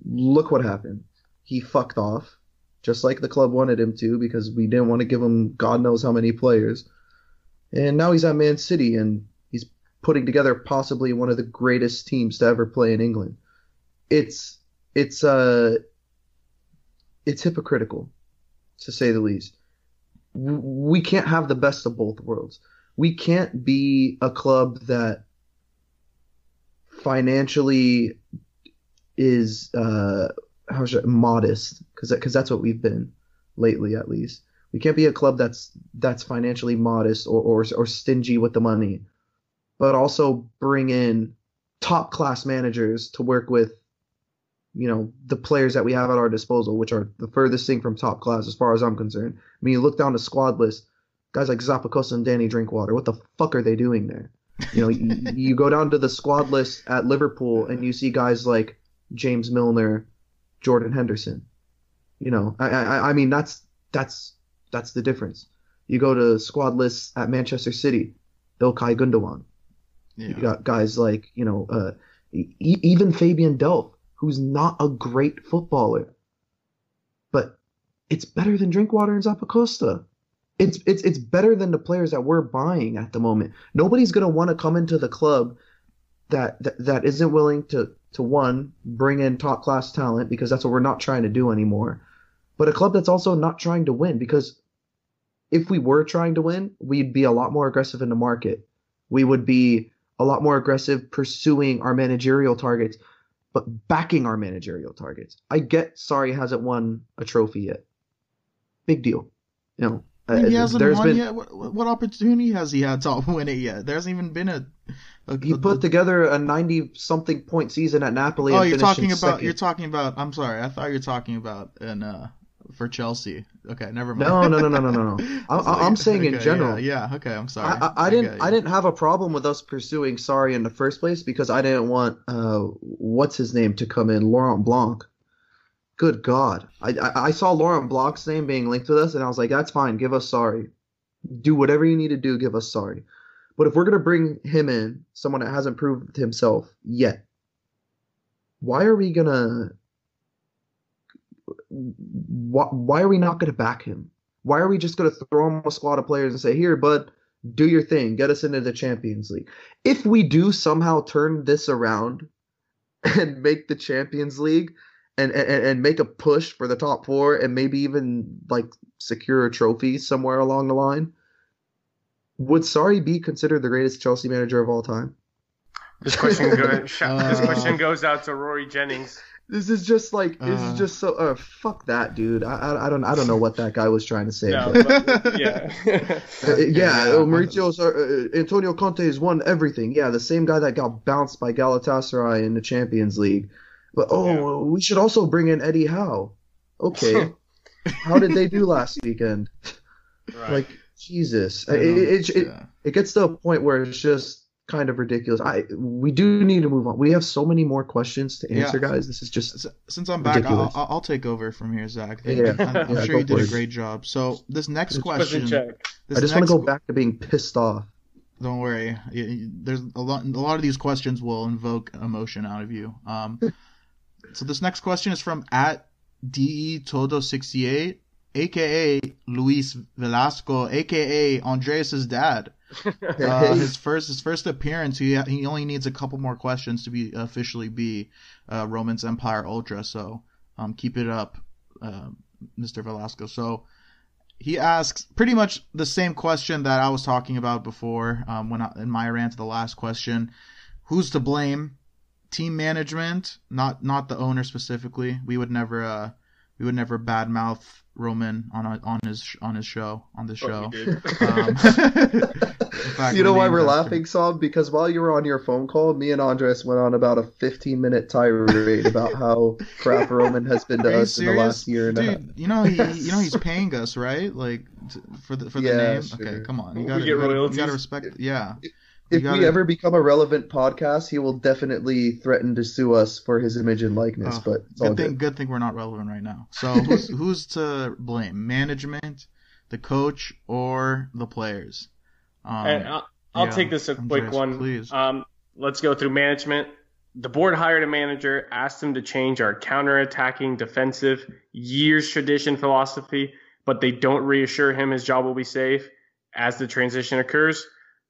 look what happened. He fucked off, just like the club wanted him to, because we didn't want to give him God knows how many players. And now he's at Man City and he's putting together possibly one of the greatest teams to ever play in England. It's it's uh it's hypocritical, to say the least. We can't have the best of both worlds. We can't be a club that financially is uh how should I, modest because because that's what we've been lately at least. We can't be a club that's that's financially modest or, or or stingy with the money, but also bring in top class managers to work with you know the players that we have at our disposal, which are the furthest thing from top class as far as I'm concerned. I mean, you look down the squad list, guys like Zappacosta and Danny Drinkwater. What the fuck are they doing there? You know, you, you go down to the squad list at Liverpool and you see guys like James Milner, Jordan Henderson. You know, I, I, I mean that's that's that's the difference. You go to squad lists at Manchester City, Ilkay Gundogan. Yeah. You got guys like you know, uh, e- even Fabian Delph, who's not a great footballer, but it's better than Drinkwater and Zappacosta. It's it's it's better than the players that we're buying at the moment. Nobody's gonna want to come into the club that, that that isn't willing to to one bring in top class talent because that's what we're not trying to do anymore. But a club that's also not trying to win because if we were trying to win, we'd be a lot more aggressive in the market. We would be a lot more aggressive pursuing our managerial targets, but backing our managerial targets. I get Sarri hasn't won a trophy yet. Big deal. You know, I he uh, hasn't there's won been- yet. What, what opportunity has he had to win it yet? There hasn't even been a. a He a- put together a 90 something point season at Napoli. Oh, you're talking about. second. You're talking about. I'm sorry. I thought you were talking about in uh for Chelsea. Okay, never mind. No, no, no, no, no, no, no. I, I, I'm like, saying in general. Yeah, yeah, okay. I'm sorry. I, I, I didn't. I didn't have a problem with us pursuing Sarri in the first place because I didn't want uh, what's his name to come in, Laurent Blanc. Good God, I, I I saw Laurent Blanc's name being linked with us, and I was like, that's fine. Give us Sarri. Do whatever you need to do. Give us Sarri. But if we're gonna bring him in, someone that hasn't proved himself yet, why are we gonna? Why, why are we not gonna back him? Why are we just going to throw him a squad of players and say, here, bud, do your thing, get us into the Champions League? If we do somehow turn this around and make the Champions League and, and, and make a push for the top four and maybe even like secure a trophy somewhere along the line, would Sarri be considered the greatest Chelsea manager of all time? This question goes. this Uh, question goes out to Rory Jennings. This is just like this Uh. is just so uh, fuck that dude. I, I I don't I don't know what that guy was trying to say. No, but- but, yeah. Uh, yeah, yeah. uh, Mauricio uh, Antonio Conte has won everything. Yeah, the same guy that got bounced by Galatasaray in the Champions League. But oh, we should also bring in Eddie Howe. Okay, how did they do last weekend? Right. Like Jesus, it, it, it, yeah. it gets to a point where it's just kind of ridiculous. I we do need to move on. We have so many more questions to Yeah. answer, guys. This is just S- Since I'm back, I'll, I'll I'll take over from here, Zach. Yeah. I'm, I'm Yeah, sure you did a great job. So this next Question question, this I just want to go back to being pissed off. Don't worry. Y- y- There's a lot. A lot of these questions will invoke emotion out of you. Um, so this next question is from at de todo sixty eight, aka Luis Velasco, aka Andreas's dad. Uh, his first his first appearance. He he only needs a couple more questions to be officially be uh, Roman's Empire Ultra. So um, keep it up, uh, Mr. Velasco. So he asks pretty much the same question that I was talking about before um, when I, in my rant to the last question. Who's to blame? Team management, not not the owner specifically. We would never uh, we would never badmouth Roman on a, on his on his show on this But show. we did. Um, fact, you know why we're after- laughing, Sob? Because while you were on your phone call, me and Andres went on about a 15 minute tirade about how crap Roman has been to Are you us in the last year and a half. You know he, you know he's paying us, right? Like t- for the for the Yeah, name. sure. Okay, come on. You gotta, get you gotta, you gotta respect. Yeah. If we gotta- ever become a relevant podcast, he will definitely threaten to sue us for his image and likeness. Oh, but Good thing. good. Good thing we're not relevant right now. So who's who's to blame? Management, the coach, or the players? Um, And I'll, I'll Yeah, take this a quick Andreas, one. please. Um, let's go through management. The board hired a manager, asked him to change our counter-attacking defensive years tradition philosophy, but they don't reassure him his job will be safe as the transition occurs.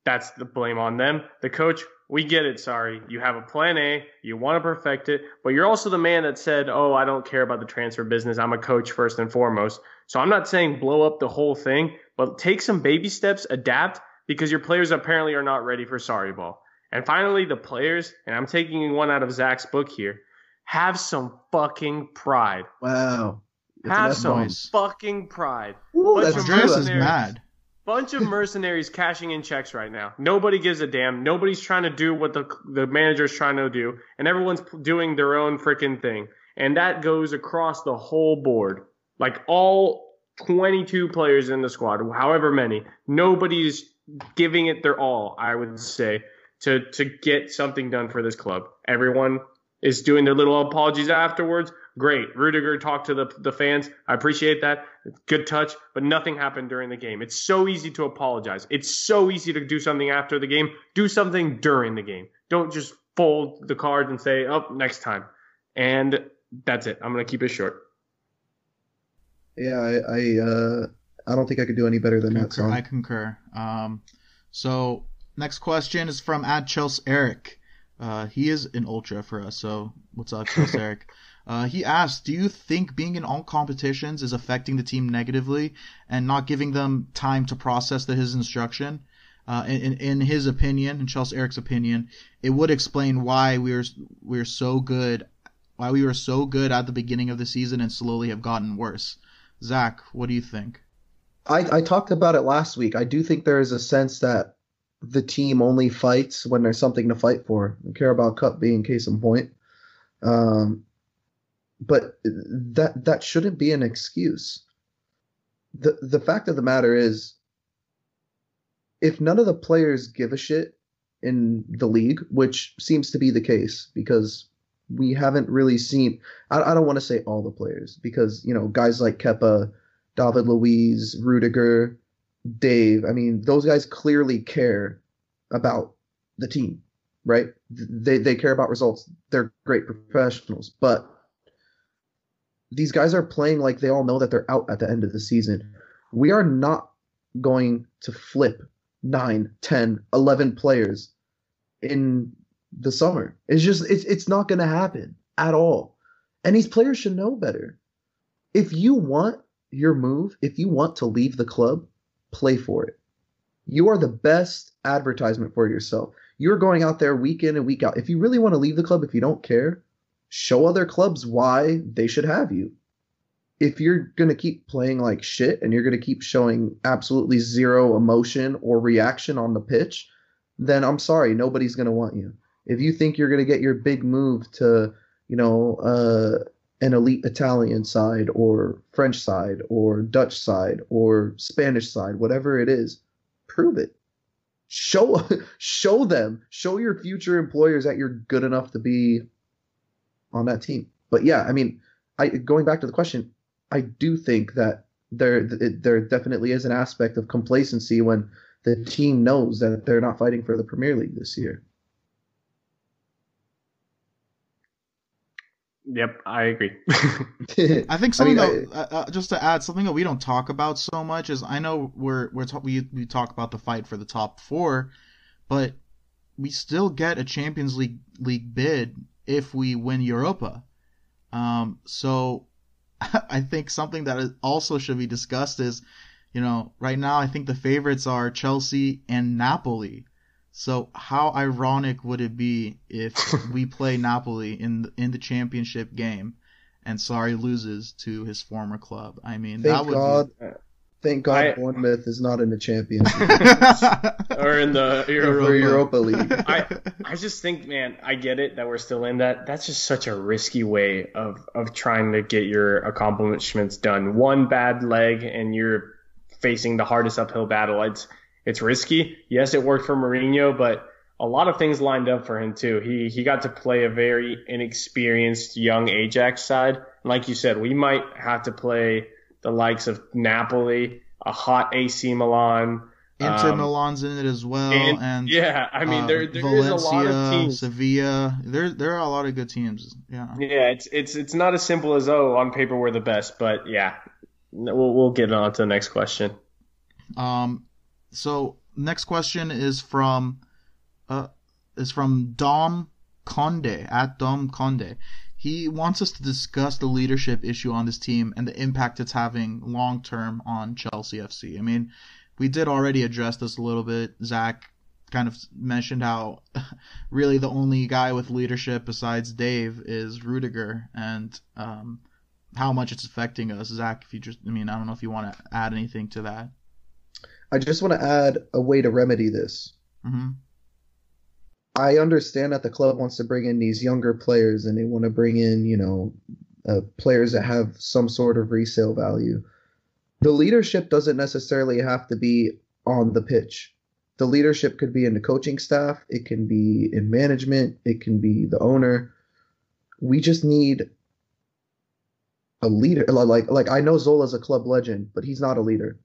That's the blame on them. The coach, we get it. Sarri, you have a plan A, you want to perfect it, but you're also the man that said, "Oh, I don't care about the transfer business. I'm a coach first and foremost." So I'm not saying blow up the whole thing, but take some baby steps, adapt, because your players apparently are not ready for Sarri ball. And finally, the players, and I'm taking one out of Zach's book here, have some fucking pride. Wow. That's have some F-bombs. fucking pride. Ooh, Bunch that's of is mercenaries. mad. Bunch of mercenaries cashing in checks right now. Nobody gives a damn. Nobody's trying to do what the the manager's trying to do, and everyone's doing their own freaking thing. And that goes across the whole board. Like all 22 players in the squad, however many, nobody's giving it their all. I would say to to get something done for this club. Everyone is doing their little apologies afterwards. Great. Rudiger talked to the the fans. I appreciate that. Good touch, but nothing happened during the game. It's so easy to apologize. It's so easy to do something after the game. Do something during the game. Don't just fold the cards and say, "Oh, next time." And that's it. I'm gonna keep it short. Yeah, I I, uh, I don't think I could do any better than that Concur. song. I concur. Um, so next question is from at Chelsea Eric. Uh, he is an ultra for us. So what's up, Chelsea Eric? Uh, he asked, "Do you think being in all competitions is affecting the team negatively and not giving them time to process the, his instruction?" Uh, in, in his opinion, in Chelsea Eric's opinion, it would explain why we're we're so good, why we were so good at the beginning of the season and slowly have gotten worse. Zach, what do you think? I, I talked about it last week. I do think there is a sense that the team only fights when there's something to fight for. Carabao Cup being case in point. Um, but that that shouldn't be an excuse. The the fact of the matter is if none of the players give a shit in the league, which seems to be the case because we haven't really seen I, I don't want to say all the players because you know guys like Kepa, David Luiz, Rudiger, Dave. I mean, those guys clearly care about the team, right? They they care about results. They're great professionals, but these guys are playing like they all know that they're out at the end of the season. We are not going to flip 9, 10, 11 players in the summer. It's just it's it's not going to happen at all. And these players should know better. If you want your move, if you want to leave the club, play for it. You are the best advertisement for yourself. You're going out there week in and week out. If you really want to leave the club, if you don't care, show other clubs why they should have you. If you're going to keep playing like shit and you're going to keep showing absolutely zero emotion or reaction on the pitch, then I'm sorry, nobody's going to want you. If you think you're going to get your big move to, you know, uh, an elite Italian side or French side or Dutch side or Spanish side, whatever it is, prove it. Show show them, show your future employers that you're good enough to be on that team. But yeah, I mean, I going back to the question, I do think that there there definitely is an aspect of complacency when the team knows that they're not fighting for the Premier League this year. Yep, I agree. I think something I mean, that, uh, uh, just to add something that we don't talk about so much is I know we're we're ta- we we talk about the fight for the top four, but we still get a Champions League league bid if we win Europa. Um, so I think something that also should be discussed is, you know, right now I think the favorites are Chelsea and Napoli. So how ironic would it be if we play Napoli in the, in the championship game and Sarri loses to his former club? I mean, that Thank would God. be- Thank God I- Bournemouth is not in the Champions. League or in the or Europa. Europa League. I I just think, man, I get it that we're still in that. That's just such a risky way of of trying to get your accomplishments done. One bad leg and you're facing the hardest uphill battle. It's it's risky. Yes, it worked for Mourinho, but a lot of things lined up for him too. He he got to play a very inexperienced young Ajax side. And like you said, we might have to play the likes of Napoli, a hot AC Milan, Inter Um, Milan's in it as well, and, and, yeah, I mean uh, there there Valencia, is a lot of teams. Sevilla. There there are a lot of good teams. Yeah. Yeah, it's it's it's not as simple as oh on paper we're the best, but yeah, we'll we'll get on to the next question. Um, so next question is from, uh, is from Dom Conde at Dom Conde. He wants us to discuss the leadership issue on this team and the impact it's having long term on Chelsea FC. I mean, we did already address this a little bit. Zach kind of mentioned how really the only guy with leadership besides Dave is Rudiger, and um, how much it's affecting us. Zach, if you just, I mean, I don't know if you want to add anything to that. I just want to add a way to remedy this. hmm I understand that the club wants to bring in these younger players and they want to bring in, you know, uh, players that have some sort of resale value. The leadership doesn't necessarily have to be on the pitch. The leadership could be in the coaching staff, it can be in management, it can be the owner. We just need a leader. Like like I know Zola's a club legend, but he's not a leader.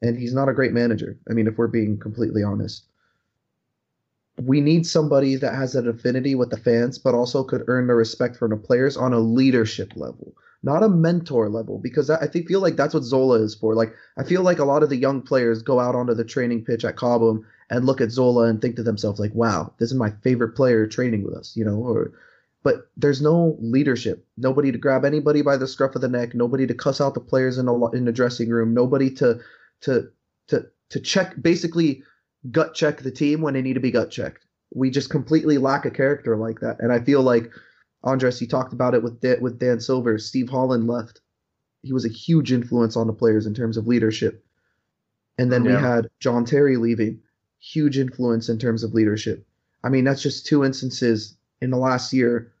And he's not a great manager. I mean, if we're being completely honest we need somebody that has an affinity with the fans, but also could earn the respect from the players on a leadership level, not a mentor level. Because I think feel like that's what Zola is for. Like I feel like a lot of the young players go out onto the training pitch at Cobham and look at Zola and think to themselves like, "Wow, this is my favorite player training with us," you know. Or, but there's no leadership. Nobody to grab anybody by the scruff of the neck. Nobody to cuss out the players in the in the dressing room. Nobody to to to to check basically gut check the team when they need to be gut checked. We just completely lack a character like that, and I feel like Andres, he talked about it with Dan, with Dan Silver. Steve Holland left. He was a huge influence on the players in terms of leadership, and then we had John Terry leaving, huge influence in terms of leadership. I mean, that's just two instances in the last year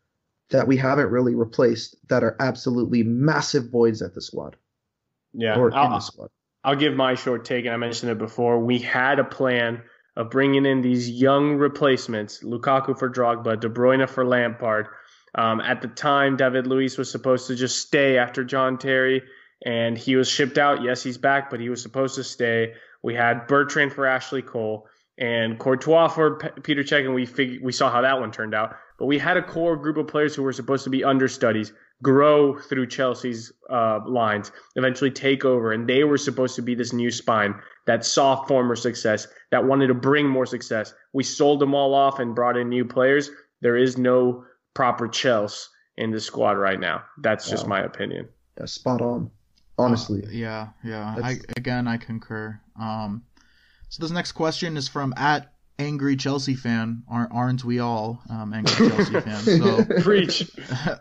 that we haven't really replaced that are absolutely massive voids at the squad Yeah, or in I'll, the squad. I'll give my short take, and I mentioned it before. We had a plan of bringing in these young replacements: Lukaku for Drogba, De Bruyne for Lampard. Um, at the time, David Luiz was supposed to just stay after John Terry, and he was shipped out. Yes, he's back, but he was supposed to stay. We had Bertrand for Ashley Cole and Courtois for P- Peter Cech, and we fig- we saw how that one turned out. But we had a core group of players who were supposed to be understudies, grow through Chelsea's uh, lines, eventually take over, and they were supposed to be this new spine that saw former success, that wanted to bring more success. We sold them all off and brought in new players. There is no proper Chelsea in the squad right now. That's just Wow. my opinion. Yeah, spot on. Honestly, Uh, yeah, yeah. I, again, I concur. Um, so this next question is from at angry Chelsea fan. Aren't, aren't we all um, angry Chelsea fans? So, Preach.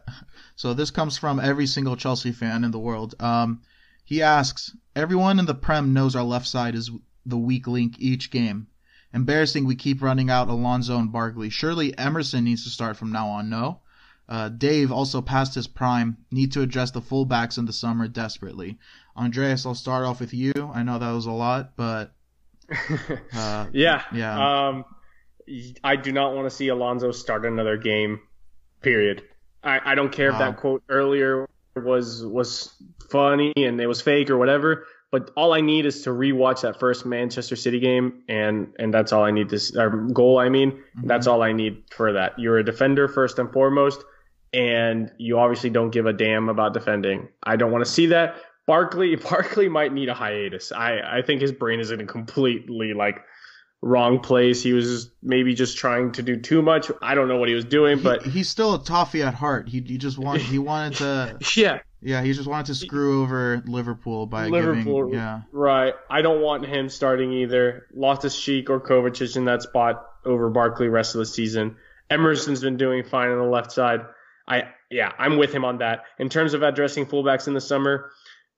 so this comes from every single Chelsea fan in the world. Um, he asks, everyone in the Prem knows our left side is the weak link each game. Embarrassing, we keep running out Alonso and Barkley. Surely Emerson needs to start from now on. No. Uh, Dave also past his prime. Need to address the fullbacks in the summer desperately. Andreas, I'll start off with you. I know that was a lot, but uh, yeah. yeah. Um, I do not want to see Alonso start another game. Period. I, I don't care if that quote earlier was was funny and it was fake or whatever. But all I need is to rewatch that first Manchester City game, and and that's all I need This goal. I mean, Mm-hmm. that's all I need for that. You're a defender first and foremost, and you obviously don't give a damn about defending. I don't want to see that. Barkley Barkley might need a hiatus. I I think his brain is in a completely like wrong place. He was maybe just trying to do too much. I don't know what he was doing, He- but he's still a toffee at heart. He he just want he wanted to yeah, yeah he just wanted to screw over Liverpool by Liverpool, giving yeah right. I don't want him starting either. Loftus Cheek or Kovacic in that spot over Barkley rest of the season. Emerson's been doing fine on the left side. I yeah, I'm with him on that. In terms of addressing fullbacks in the summer,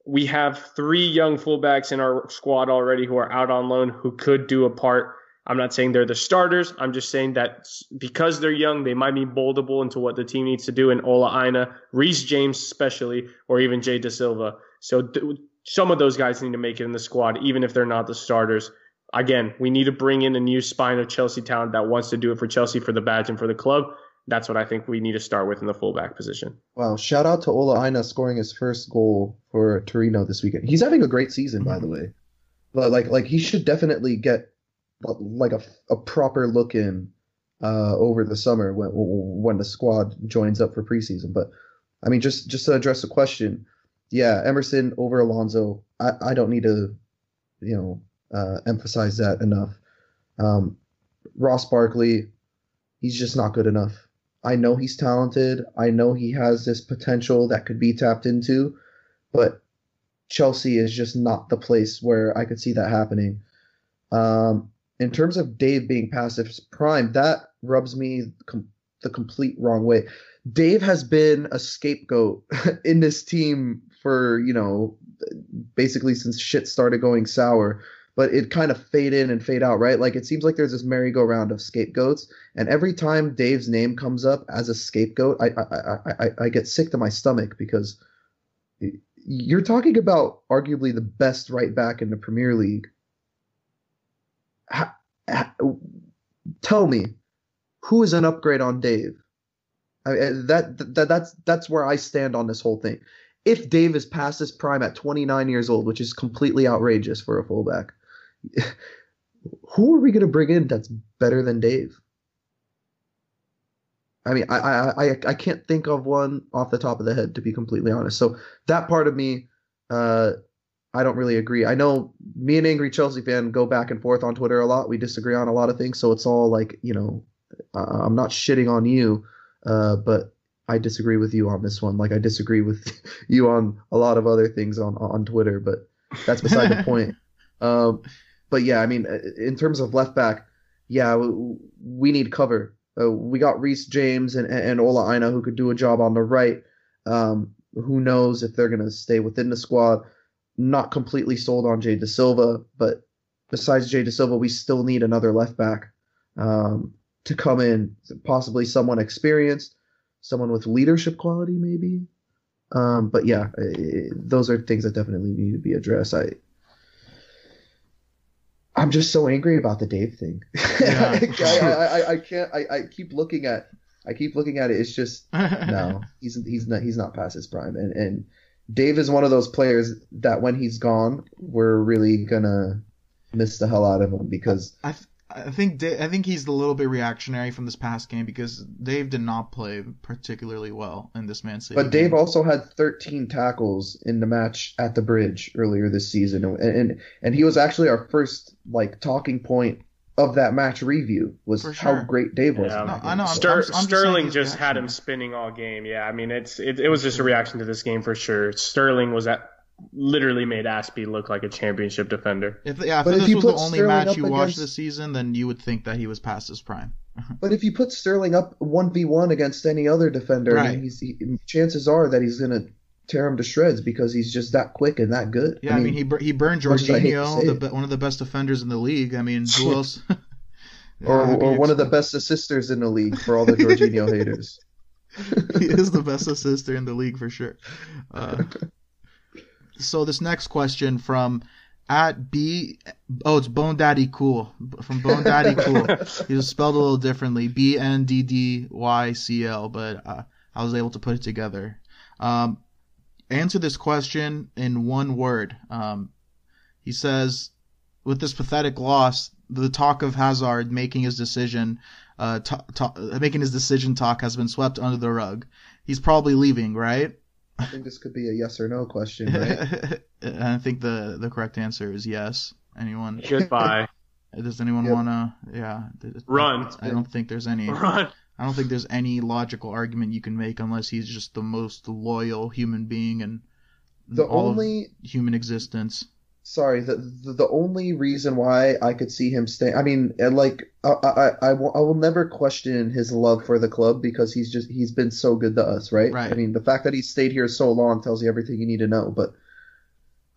we have three young fullbacks in our squad already who are out on loan who could do a part. I'm not saying they're the starters. I'm just saying that because they're young, they might be moldable into what the team needs to do. And Ola Aina, Reece James, especially, or even Jay Dasilva. So th- some of those guys need to make it in the squad, even if they're not the starters. Again, we need to bring in a new spine of Chelsea talent that wants to do it for Chelsea, for the badge, and for the club. That's what I think we need to start with in the fullback position. Wow, shout out to Ola Aina scoring his first goal for Torino this weekend. He's having a great season, by the way. But like like he should definitely get like a, a proper look in uh, over the summer when when the squad joins up for preseason. But I mean, just just to address the question, yeah, Emerson over Alonso. I, I don't need to, you know, uh, emphasize that enough. Um, Ross Barkley, he's just not good enough. I know he's talented. I know he has this potential that could be tapped into, but Chelsea is just not the place where I could see that happening. Um, in terms of Dave being his prime, that rubs me com- the complete wrong way. Dave has been a scapegoat in this team for, you know, basically since shit started going sour but it kind of fade in and fade out, right? Like it seems like there's this merry-go-round of scapegoats, and every time Dave's name comes up as a scapegoat, I I, I, I get sick to my stomach because you're talking about arguably the best right back in the Premier League. tell me, who is an upgrade on Dave? I, that, that that's that's where I stand on this whole thing. If Dave is past his prime at 29 years old, which is completely outrageous for a fullback, who are we going to bring in that's better than Dave? I mean, I, I, I, I can't think of one off the top of the head, to be completely honest. So that part of me, uh, I don't really agree. I know me and Angry Chelsea fan go back and forth on Twitter a lot. We disagree on a lot of things, so it's all like, you know, uh, I'm not shitting on you, uh, but I disagree with you on this one. Like I disagree with you on a lot of other things on on Twitter, but that's beside the point. Um, but yeah, I mean, uh, in terms of left back, yeah, we need cover. Uh, we got Reece James and, and Ola Aina who could do a job on the right. Um, who knows if they're going to stay within the squad? Not completely sold on Jay Dasilva, but besides Jay Dasilva, we still need another left back um, to come in, possibly someone experienced, someone with leadership quality, maybe. Um, but yeah, it, those are things that definitely need to be addressed. I I'm just so angry about the Dave thing. Yeah. I, I, I, can't. I, I keep looking at. I keep looking at it. It's just no. He's he's not he's not past his prime. And and Dave is one of those players that when he's gone, we're really gonna miss the hell out of him because I, I think Dave, I think he's a little bit reactionary from this past game because Dave did not play particularly well in this Man City. But Dave game. also had 13 tackles in the match at the bridge earlier this season, and and, and he was actually our first like talking point of that match review was sure. how great Dave was. Yeah. No, I know. Ster- I'm, I'm Sterling just, just had him spinning all game. Yeah, I mean it's it, it was just a reaction to this game for sure. Sterling was at literally made Azpi look like a championship defender. If yeah, if but this if was the only Sterling match you watched this season, then you would think that he was past his prime. but if you put Sterling up one v one against any other defender, right. I mean, he, chances are that he's gonna tear him to shreds because he's just that quick and that good. Yeah, I mean, I mean he he burned Jorginho, the, one of the best defenders in the league. I mean, who else? yeah, or or one of the best assisters in the league for all the Jorginho haters. he is the best assister in the league for sure. Uh, so this next question from at B oh it's Bone Daddy Cool from Bone Daddy Cool. He was spelled a little differently B N D D Y C L, but uh, I was able to put it together. Um, answer this question in one word. Um, he says, with this pathetic loss, the talk of Hazard making his decision, uh, t- t- making his decision talk has been swept under the rug. He's probably leaving, right? I think this could be a yes or no question, right? I think the the correct answer is yes. Anyone? Goodbye. Does anyone yep. wanna? Yeah. Run. I don't think there's any. Run. I don't think there's any logical argument you can make unless he's just the most loyal human being and the only human existence sorry the, the, the only reason why I could see him stay I mean uh, like I, I I will, I will never question his love for the club because he's just he's been so good to us right? Right. I mean the fact that he stayed here so long tells you everything you need to know but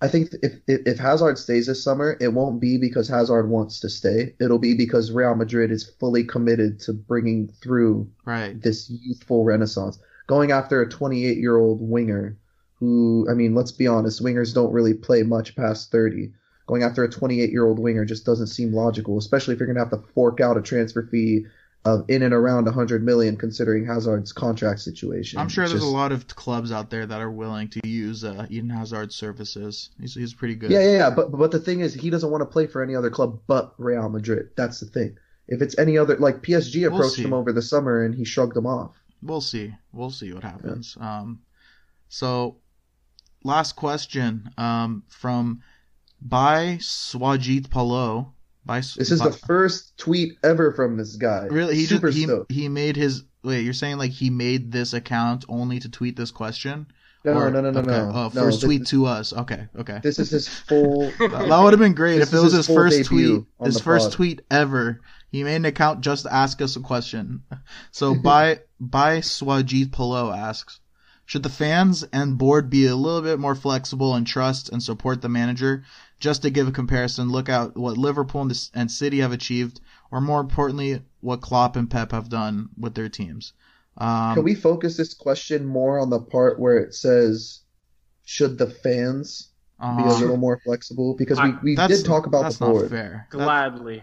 I think if, if if Hazard stays this summer it won't be because Hazard wants to stay. It'll be because Real Madrid is fully committed to bringing through right. this youthful renaissance. Going after a 28 year old winger who, I mean, let's be honest, wingers don't really play much past 30. Going after a 28 year old winger just doesn't seem logical, especially if you're going to have to fork out a transfer fee of in and around 100 million, considering Hazard's contract situation. I'm sure It's there's just- a lot of clubs out there that are willing to use uh, Eden Hazard's services. He's, he's pretty good. Yeah, yeah, yeah. But but the thing is, he doesn't want to play for any other club but Real Madrid. That's the thing. If it's any other, like PSG We'll approached him over the summer and he shrugged them off. We'll see. We'll see what happens. Um, so, last question um, from by Swajit Palo. By This is by, the first tweet ever from this guy. really he super just he, stoked. he made his wait. You're saying like he made this account only to tweet this question? No, Or- no, no, no, okay. no. Oh, no first tweet to us. Okay, okay. This is his full. That would have been great if it was his his first tweet, his first pod. tweet ever. He made an account just to ask us a question. So by by Swajit Palo asks, should the fans and board be a little bit more flexible and trust and support the manager? Just to give a comparison, look at what Liverpool and, the, and City have achieved, or more importantly, what Klopp and Pep have done with their teams. Um, Can we focus this question more on the part where it says, "Should the fans be a uh, little more flexible?" Because we, I- we that's- did talk about that's the not board. fair. That- Gladly.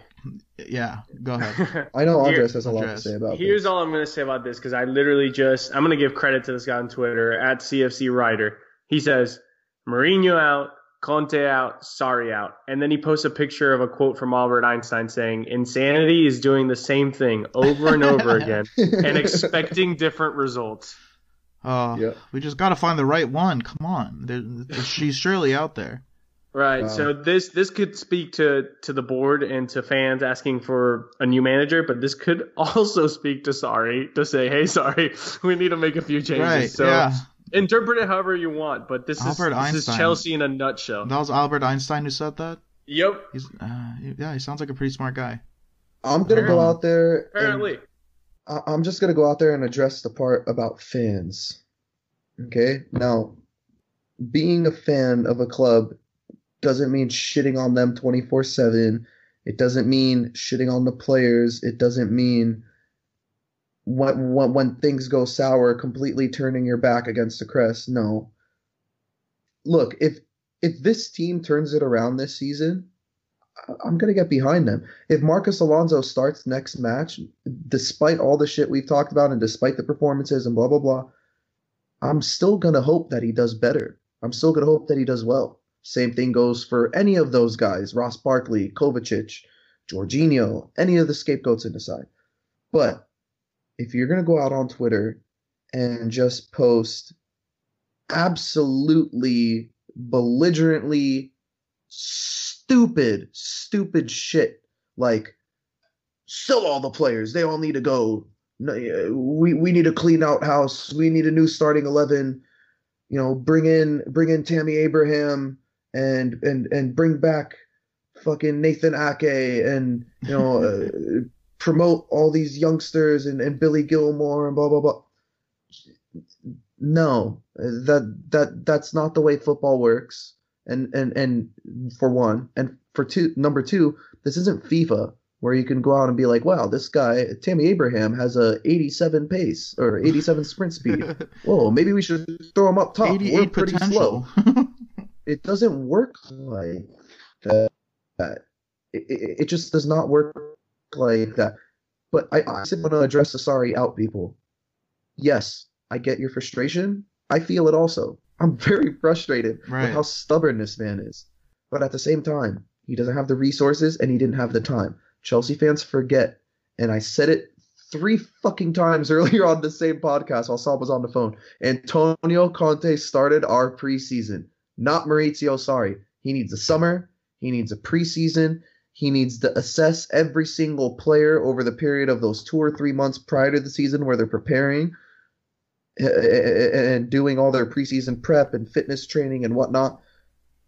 Yeah, go ahead. I know Here- Andres has a lot to say about Here's this. all I'm going to say about this because I literally just I'm going to give credit to this guy on Twitter at CFC Writer. He says Mourinho out, Conte out, Sarri out, and then he posts a picture of a quote from Albert Einstein saying insanity is doing the same thing over and over again and expecting different results. Uh, Yeah. We just got to find the right one. Come on, there, she's surely out there. Right. Wow. So this this could speak to to the board and to fans asking for a new manager, but this could also speak to Sarri to say, hey, sorry, we need to make a few changes. Right? So yeah, interpret it however you want, but this Albert is this is Chelsea in a nutshell. that was Albert Einstein who said that. Yep. He's, uh, yeah, he sounds like a pretty smart guy. I'm gonna go out there. Apparently. I'm just gonna go out there and address the part about fans. Okay, now being a fan of a club doesn't mean shitting on them 24/7. It doesn't mean shitting on the players. It doesn't mean when when, when things go sour, completely turning your back against the crest. No. Look, if if this team turns it around this season, I'm gonna get behind them. If Marcos Alonso starts next match, despite all the shit we've talked about and despite the performances and blah blah blah, I'm still gonna hope that he does better. I'm still gonna hope that he does well. Same thing goes for any of those guys: Ross Barkley, Kovacic, Jorginho, any of the scapegoats in the side. But if you're gonna go out on Twitter and just post absolutely belligerently stupid, stupid shit like sell all the players. They all need to go. Uh, we we need to clean out house. We need a new starting eleven. You know, bring in bring in Tammy Abraham and and and bring back fucking Nathan Ake and you know uh, promote all these youngsters and, and Billy Gilmour and blah blah blah. No, that that that's not the way football works. And and and for one, and for two, number two, this isn't FIFA where you can go out and be like, wow, this guy Tammy Abraham has a 87 pace or 87 sprint speed. Whoa, maybe we should throw him up top. We're 88 pretty slow. It doesn't work like that. It, it, it just does not work like that. But I, I want to address the Sarri out people. Yes, I get your frustration. I feel it also. I'm very frustrated Right. with how stubborn this man is. But at the same time, he doesn't have the resources and he didn't have the time. Chelsea fans forget, and I said it three fucking times earlier on the same podcast while Sam was on the phone. Antonio Conte started our preseason, not Maurizio Sarri. He needs a summer, he needs a preseason, he needs to assess every single player over the period of those two or three months prior to the season where they're preparing uh, and doing all their preseason prep and fitness training and whatnot.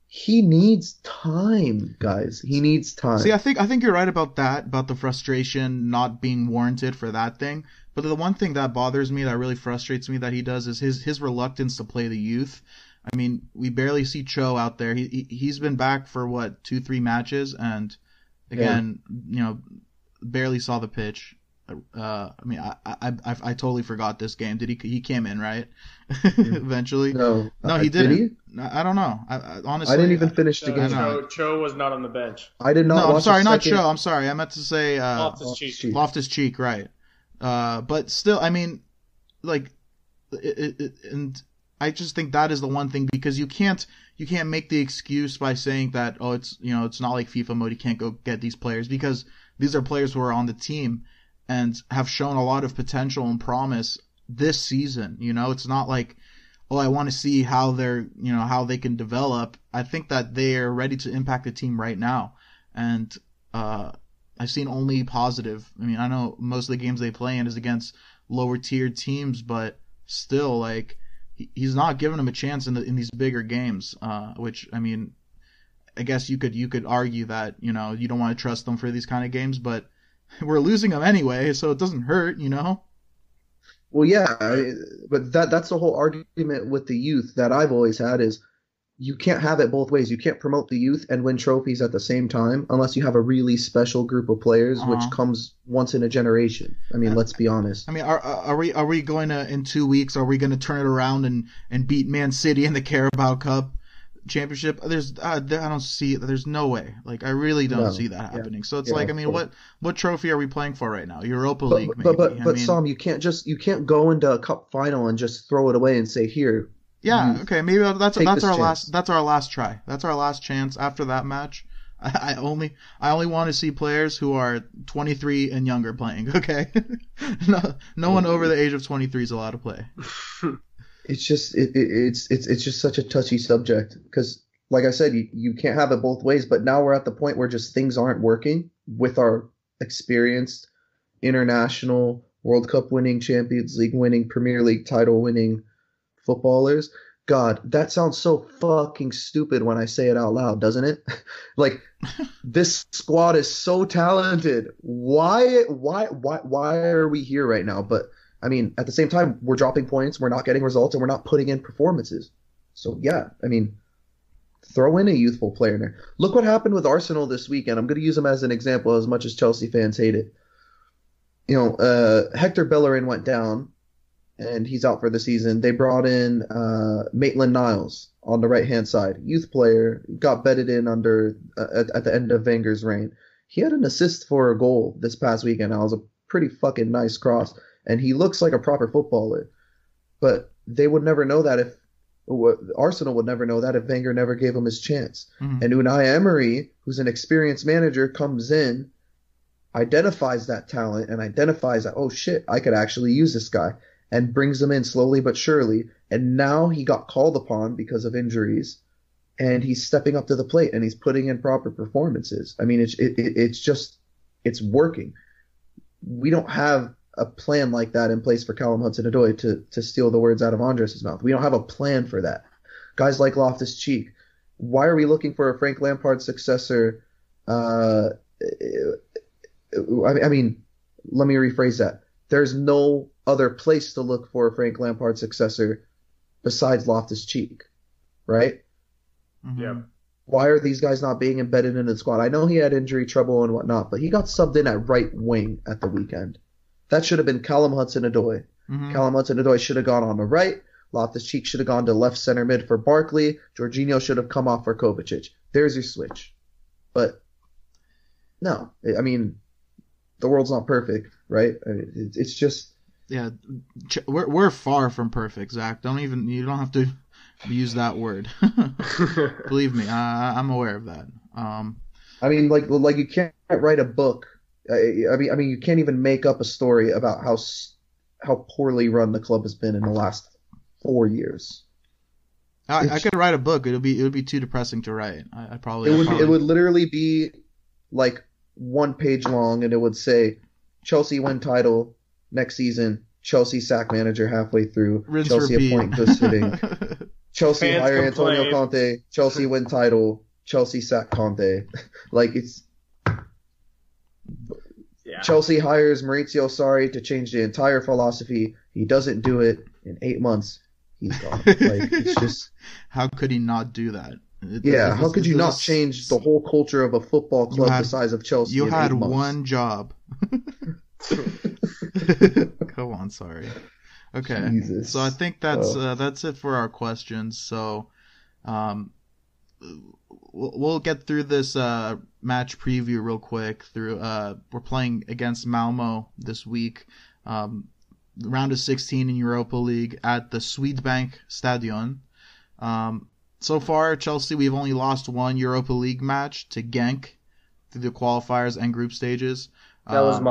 He needs time, guys. He needs time. See, I think I think you're right about that, about the frustration not being warranted for that thing. But the one thing that bothers me, that really frustrates me, that he does is his his reluctance to play the youth. I mean, we barely see Cho out there. He, he he's been back for what two three matches, and again, you know, barely saw the pitch. Uh, I mean, I, I I I totally forgot this game. Did he he came in right? Eventually, no, no, uh, he did didn't. I, I don't know. I, I honestly, I didn't even finish the game. Cho, Cho was not on the bench. I did not. No, I'm sorry, not second- Cho. I'm sorry. I meant to say uh, Loftus Cheek. Cheek. Loftus Cheek, right? Uh, but still, I mean, like, it, it, and I just think that is the one thing because you can't you can't make the excuse by saying that oh it's you know it's not like FIFA mode you can't go get these players because these are players who are on the team and have shown a lot of potential and promise this season. You know, it's not like oh I want to see how they're you know how they can develop. I think that they are ready to impact the team right now, and uh, I've seen only positive. I mean I know most of the games they play in is against lower tiered teams, but still like he's not giving him a chance in the in these bigger games. Uh, which I mean, I guess you could you could argue that you know you don't want to trust them for these kind of games, but we're losing them anyway, so it doesn't hurt, you know. Well, yeah, but that that's the whole argument with the youth that I've always had is you can't have it both ways. You can't promote the youth and win trophies at the same time unless you have a really special group of players, uh-huh. which comes once in a generation. I mean, let's be honest. I mean, are are we are we going to in two weeks? Are we going to turn it around and and beat Man City in the Carabao Cup championship? There's uh, I don't see there's no way. Like I really don't no. see that happening. Yeah. So it's yeah, like I mean, what what trophy are we playing for right now? Europa but, League, maybe. But but, but mean, Sam, you can't just you can't go into a cup final and just throw it away and say here yeah, mm-hmm. okay, maybe that's that's our chance. last that's our last try. That's our last chance after that match. I, I only I only want to see players who are 23 and younger playing. Okay, no no one over the age of 23 is allowed to play. it's just it, it, it's it's it's just such a touchy subject because like I said, you, you can't have it both ways. But now we're at the point where just things aren't working with our experienced international World Cup winning, Champions League winning, Premier League title winning footballers. God, that sounds so fucking stupid when I say it out loud, doesn't it? like this squad is so talented. Why why why why are we here right now? But I mean, at the same time, we're dropping points, we're not getting results, and we're not putting in performances. So yeah, I mean, throw in a youthful player in there. Look what happened with Arsenal this weekend. I'm going to use them as an example, as much as Chelsea fans hate it. You know, uh, Hector Bellerin went down and he's out for the season. They brought in uh, Maitland Niles on the right hand side, youth player, got bedded in under uh, at, at, the end of Wenger's reign. He had an assist for a goal this past weekend. That was a pretty fucking nice cross, and he looks like a proper footballer. But they would never know that if Arsenal would never know that if Wenger never gave him his chance. Mm-hmm. And Unai Emery, who's an experienced manager, comes in, identifies that talent, and identifies that oh shit, I could actually use this guy and brings them in slowly but surely. And now he got called upon because of injuries, and he's stepping up to the plate and he's putting in proper performances. I mean, it's it, it's just it's working. We don't have a plan like that in place for Callum Hudson-Odoi to to steal the words out of Andres' mouth. We don't have a plan for that. Guys like Loftus Cheek. Why are we looking for a Frank Lampard successor? Uh, I mean, let me rephrase that. There's no other place to look for a Frank Lampard successor besides Loftus Cheek, right? Mm-hmm. Yeah. Why are these guys not being embedded in the squad? I know he had injury trouble and whatnot, but he got subbed in at right wing at the weekend. That should have been Callum Hudson-Odoi. Mm-hmm. Callum Hudson-Odoi should have gone on the right. Loftus Cheek should have gone to left center mid for Barkley. Jorginho should have come off for Kovacic. There's your switch. But no, I mean, the world's not perfect, right? It's just yeah, we're we're far from perfect, Zach. Don't even you don't have to use that word. Believe me, I, I'm aware of that. Um, I mean, like like you can't write a book. I mean, I mean, you can't even make up a story about how how poorly run the club has been in the last four years. I, I could write a book. It would be it would be too depressing to write. I, I probably it would probably... it would literally be like one page long, and it would say Chelsea win title, next season, Chelsea sack manager halfway through, Rinse Chelsea repeat. appoint good sitting, Chelsea Fans hire complain. Antonio Conte, Chelsea win title, Chelsea sack Conte. like it's Yeah. Chelsea hires Maurizio Sarri to change the entire philosophy. He doesn't do it in eight months. He's gone. like it's just how could he not do that? It- yeah. it- How could you it- not change the whole culture of a football club had- the size of Chelsea? You in had eight one job. Go on, sorry. Okay, Jesus. so I think that's Oh. uh, that's it for our questions. So, um, we'll, we'll get through this uh, match preview real quick. Through uh, we're playing against Malmo this week. um, round of 16 in Europa League at the Swedbank Stadion. Um, so far, Chelsea, we've only lost one Europa League match to Genk through the qualifiers and group stages. That was Um,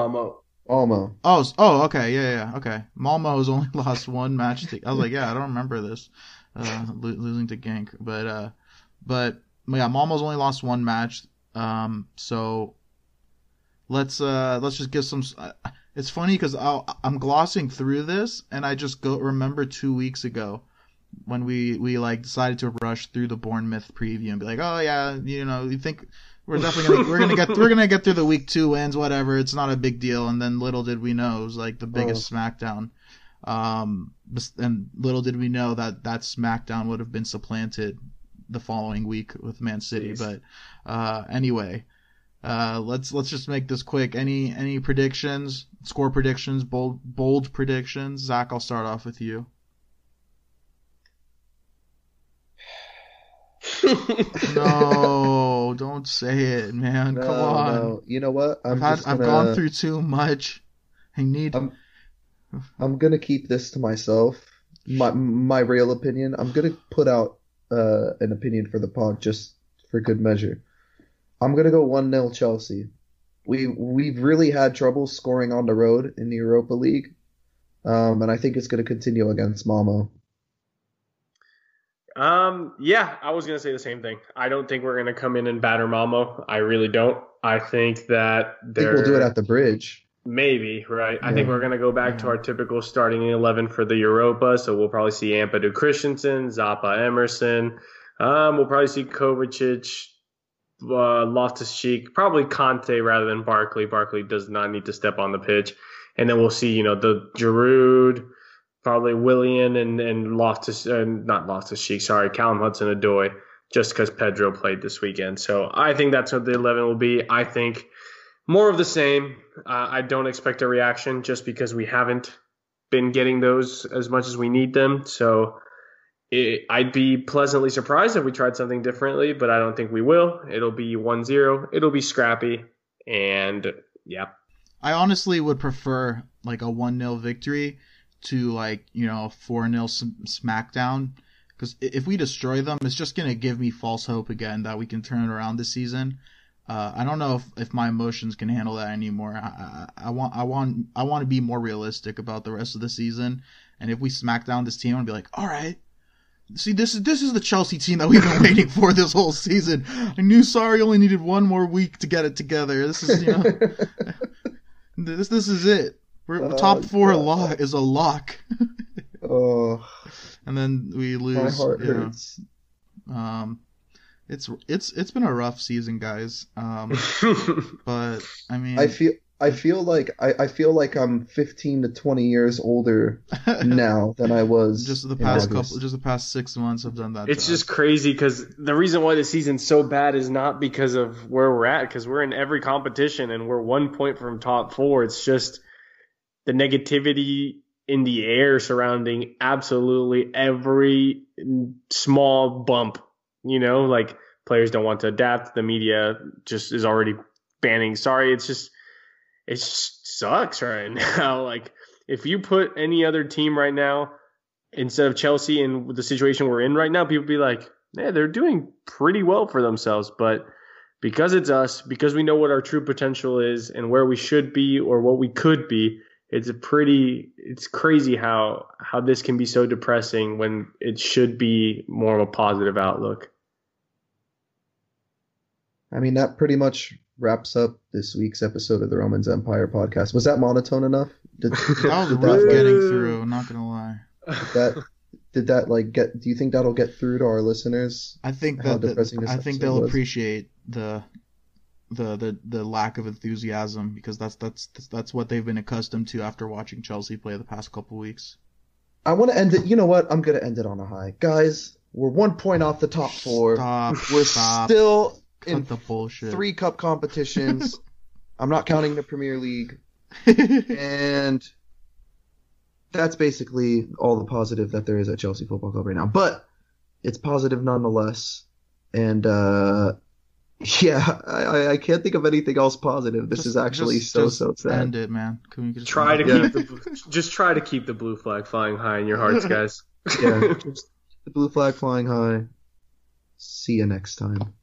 Malmo. Oh, oh, okay, yeah, yeah, okay. Malmo has only lost one match. To, I was like, yeah, I don't remember this, uh, lo- losing to Genk, but uh, but yeah, Malmo's only lost one match. Um, so let's uh let's just get some. uh, It's funny because I'm glossing through this, and I just go remember two weeks ago when we we like decided to rush through the Bournemouth preview and be like, oh yeah, you know, you think we're definitely gonna we're gonna get we're gonna get through the week two wins, whatever. It's not a big deal. And then little did we know it was like the biggest SmackDown. Um, and little did we know that that SmackDown would have been supplanted the following week with Man City. Jeez. But uh, anyway, uh, let's let's just make this quick. Any any predictions? Score predictions? Bold bold predictions? Zach, I'll start off with you. No, don't say it, man. Come on. no. You know what? I'm I've had just I've gonna, gone through too much. I need. I'm- I'm gonna keep this to myself. My my real opinion. I'm gonna put out uh, an opinion for the pod just for good measure. I'm gonna go one 0 Chelsea. We we've really had trouble scoring on the road in the Europa League, um, and I think it's gonna continue against Malmo. Um, yeah, I was gonna say the same thing. I don't think we're gonna come in and batter Malmo. I really don't. I think that I think they're we'll do it at the bridge. maybe right. I think we're gonna go back to our typical starting eleven for the Europa. So we'll probably see Ampadu Christensen, Zappa Emerson. Um, we'll probably see Kovacic, uh, Loftus Cheek, probably Kante rather than Barkley. Barkley does not need to step on the pitch, and then we'll see you know the Giroud, probably Willian and and Loftus, uh, not Loftus Cheek, sorry, Callum Hudson Odoi, just because Pedro played this weekend. So I think that's what the eleven will be. I think more of the same. Uh, I don't expect a reaction just because we haven't been getting those as much as we need them. So it, I'd be pleasantly surprised if we tried something differently, but I don't think we will. It'll be 1 0. It'll be scrappy. And yeah. I honestly would prefer like a one 0 victory to like you know four 0 SmackDown because if we destroy them, it's just gonna give me false hope again that we can turn it around this season. Uh, I don't know if, if my emotions can handle that anymore. I, I, I want I want I want to be more realistic about the rest of the season. And if we smack down this team, I'll be like, all right, see this is this is the Chelsea team that we've been waiting for this whole season. I knew Sarri only needed one more week to get it together. This is you know this this is it. We're Oh, top four God. lock is a lock, oh, and then we lose. my heart you know. hurts. Um, it's it's it's been a rough season, guys. Um, but I mean, I feel I feel like I, I feel like I'm 15 to 20 years older now than I was just the past couple, just the past six months have done that. it's just us. crazy because the reason why the season's so bad is not because of where we're at, because we're in every competition and we're one point from top four. It's just the negativity in the air surrounding absolutely every small bump. You know, like players don't want to adapt. The media just is already banning. Sorry, it's just it sucks right now. Like if you put any other team right now instead of Chelsea and the situation we're in right now, people be like, yeah, they're doing pretty well for themselves. But because it's us, because we know what our true potential is and where we should be or what we could be, it's a pretty it's crazy how how this can be so depressing when it should be more of a positive outlook. I mean, that pretty much wraps up this week's episode of the Romans Empire podcast. Was that monotone enough? Did, that was did rough that, getting through. I'm not gonna lie. that did that like get? Do you think that'll get through to our listeners? I think How that the- depressing this I think they'll was. appreciate the the the the lack of enthusiasm because that's that's that's what they've been accustomed to after watching Chelsea play the past couple weeks. I want to end it. You know what? I'm gonna end it on a high, guys. We're one point off the top four. Stop. We're stop. still Cut in the bullshit. three cup competitions. I'm not counting the Premier League, and that's basically all the positive that there is at Chelsea Football Club right now. But it's positive nonetheless, and uh, Yeah, I, I can't think of anything else positive. This Just- is actually just- so just so sad. End it, man. Can we just Try to Yeah. keep the just try to keep the blue flag flying high in your hearts, guys. Yeah, just the blue flag flying high. See you next time.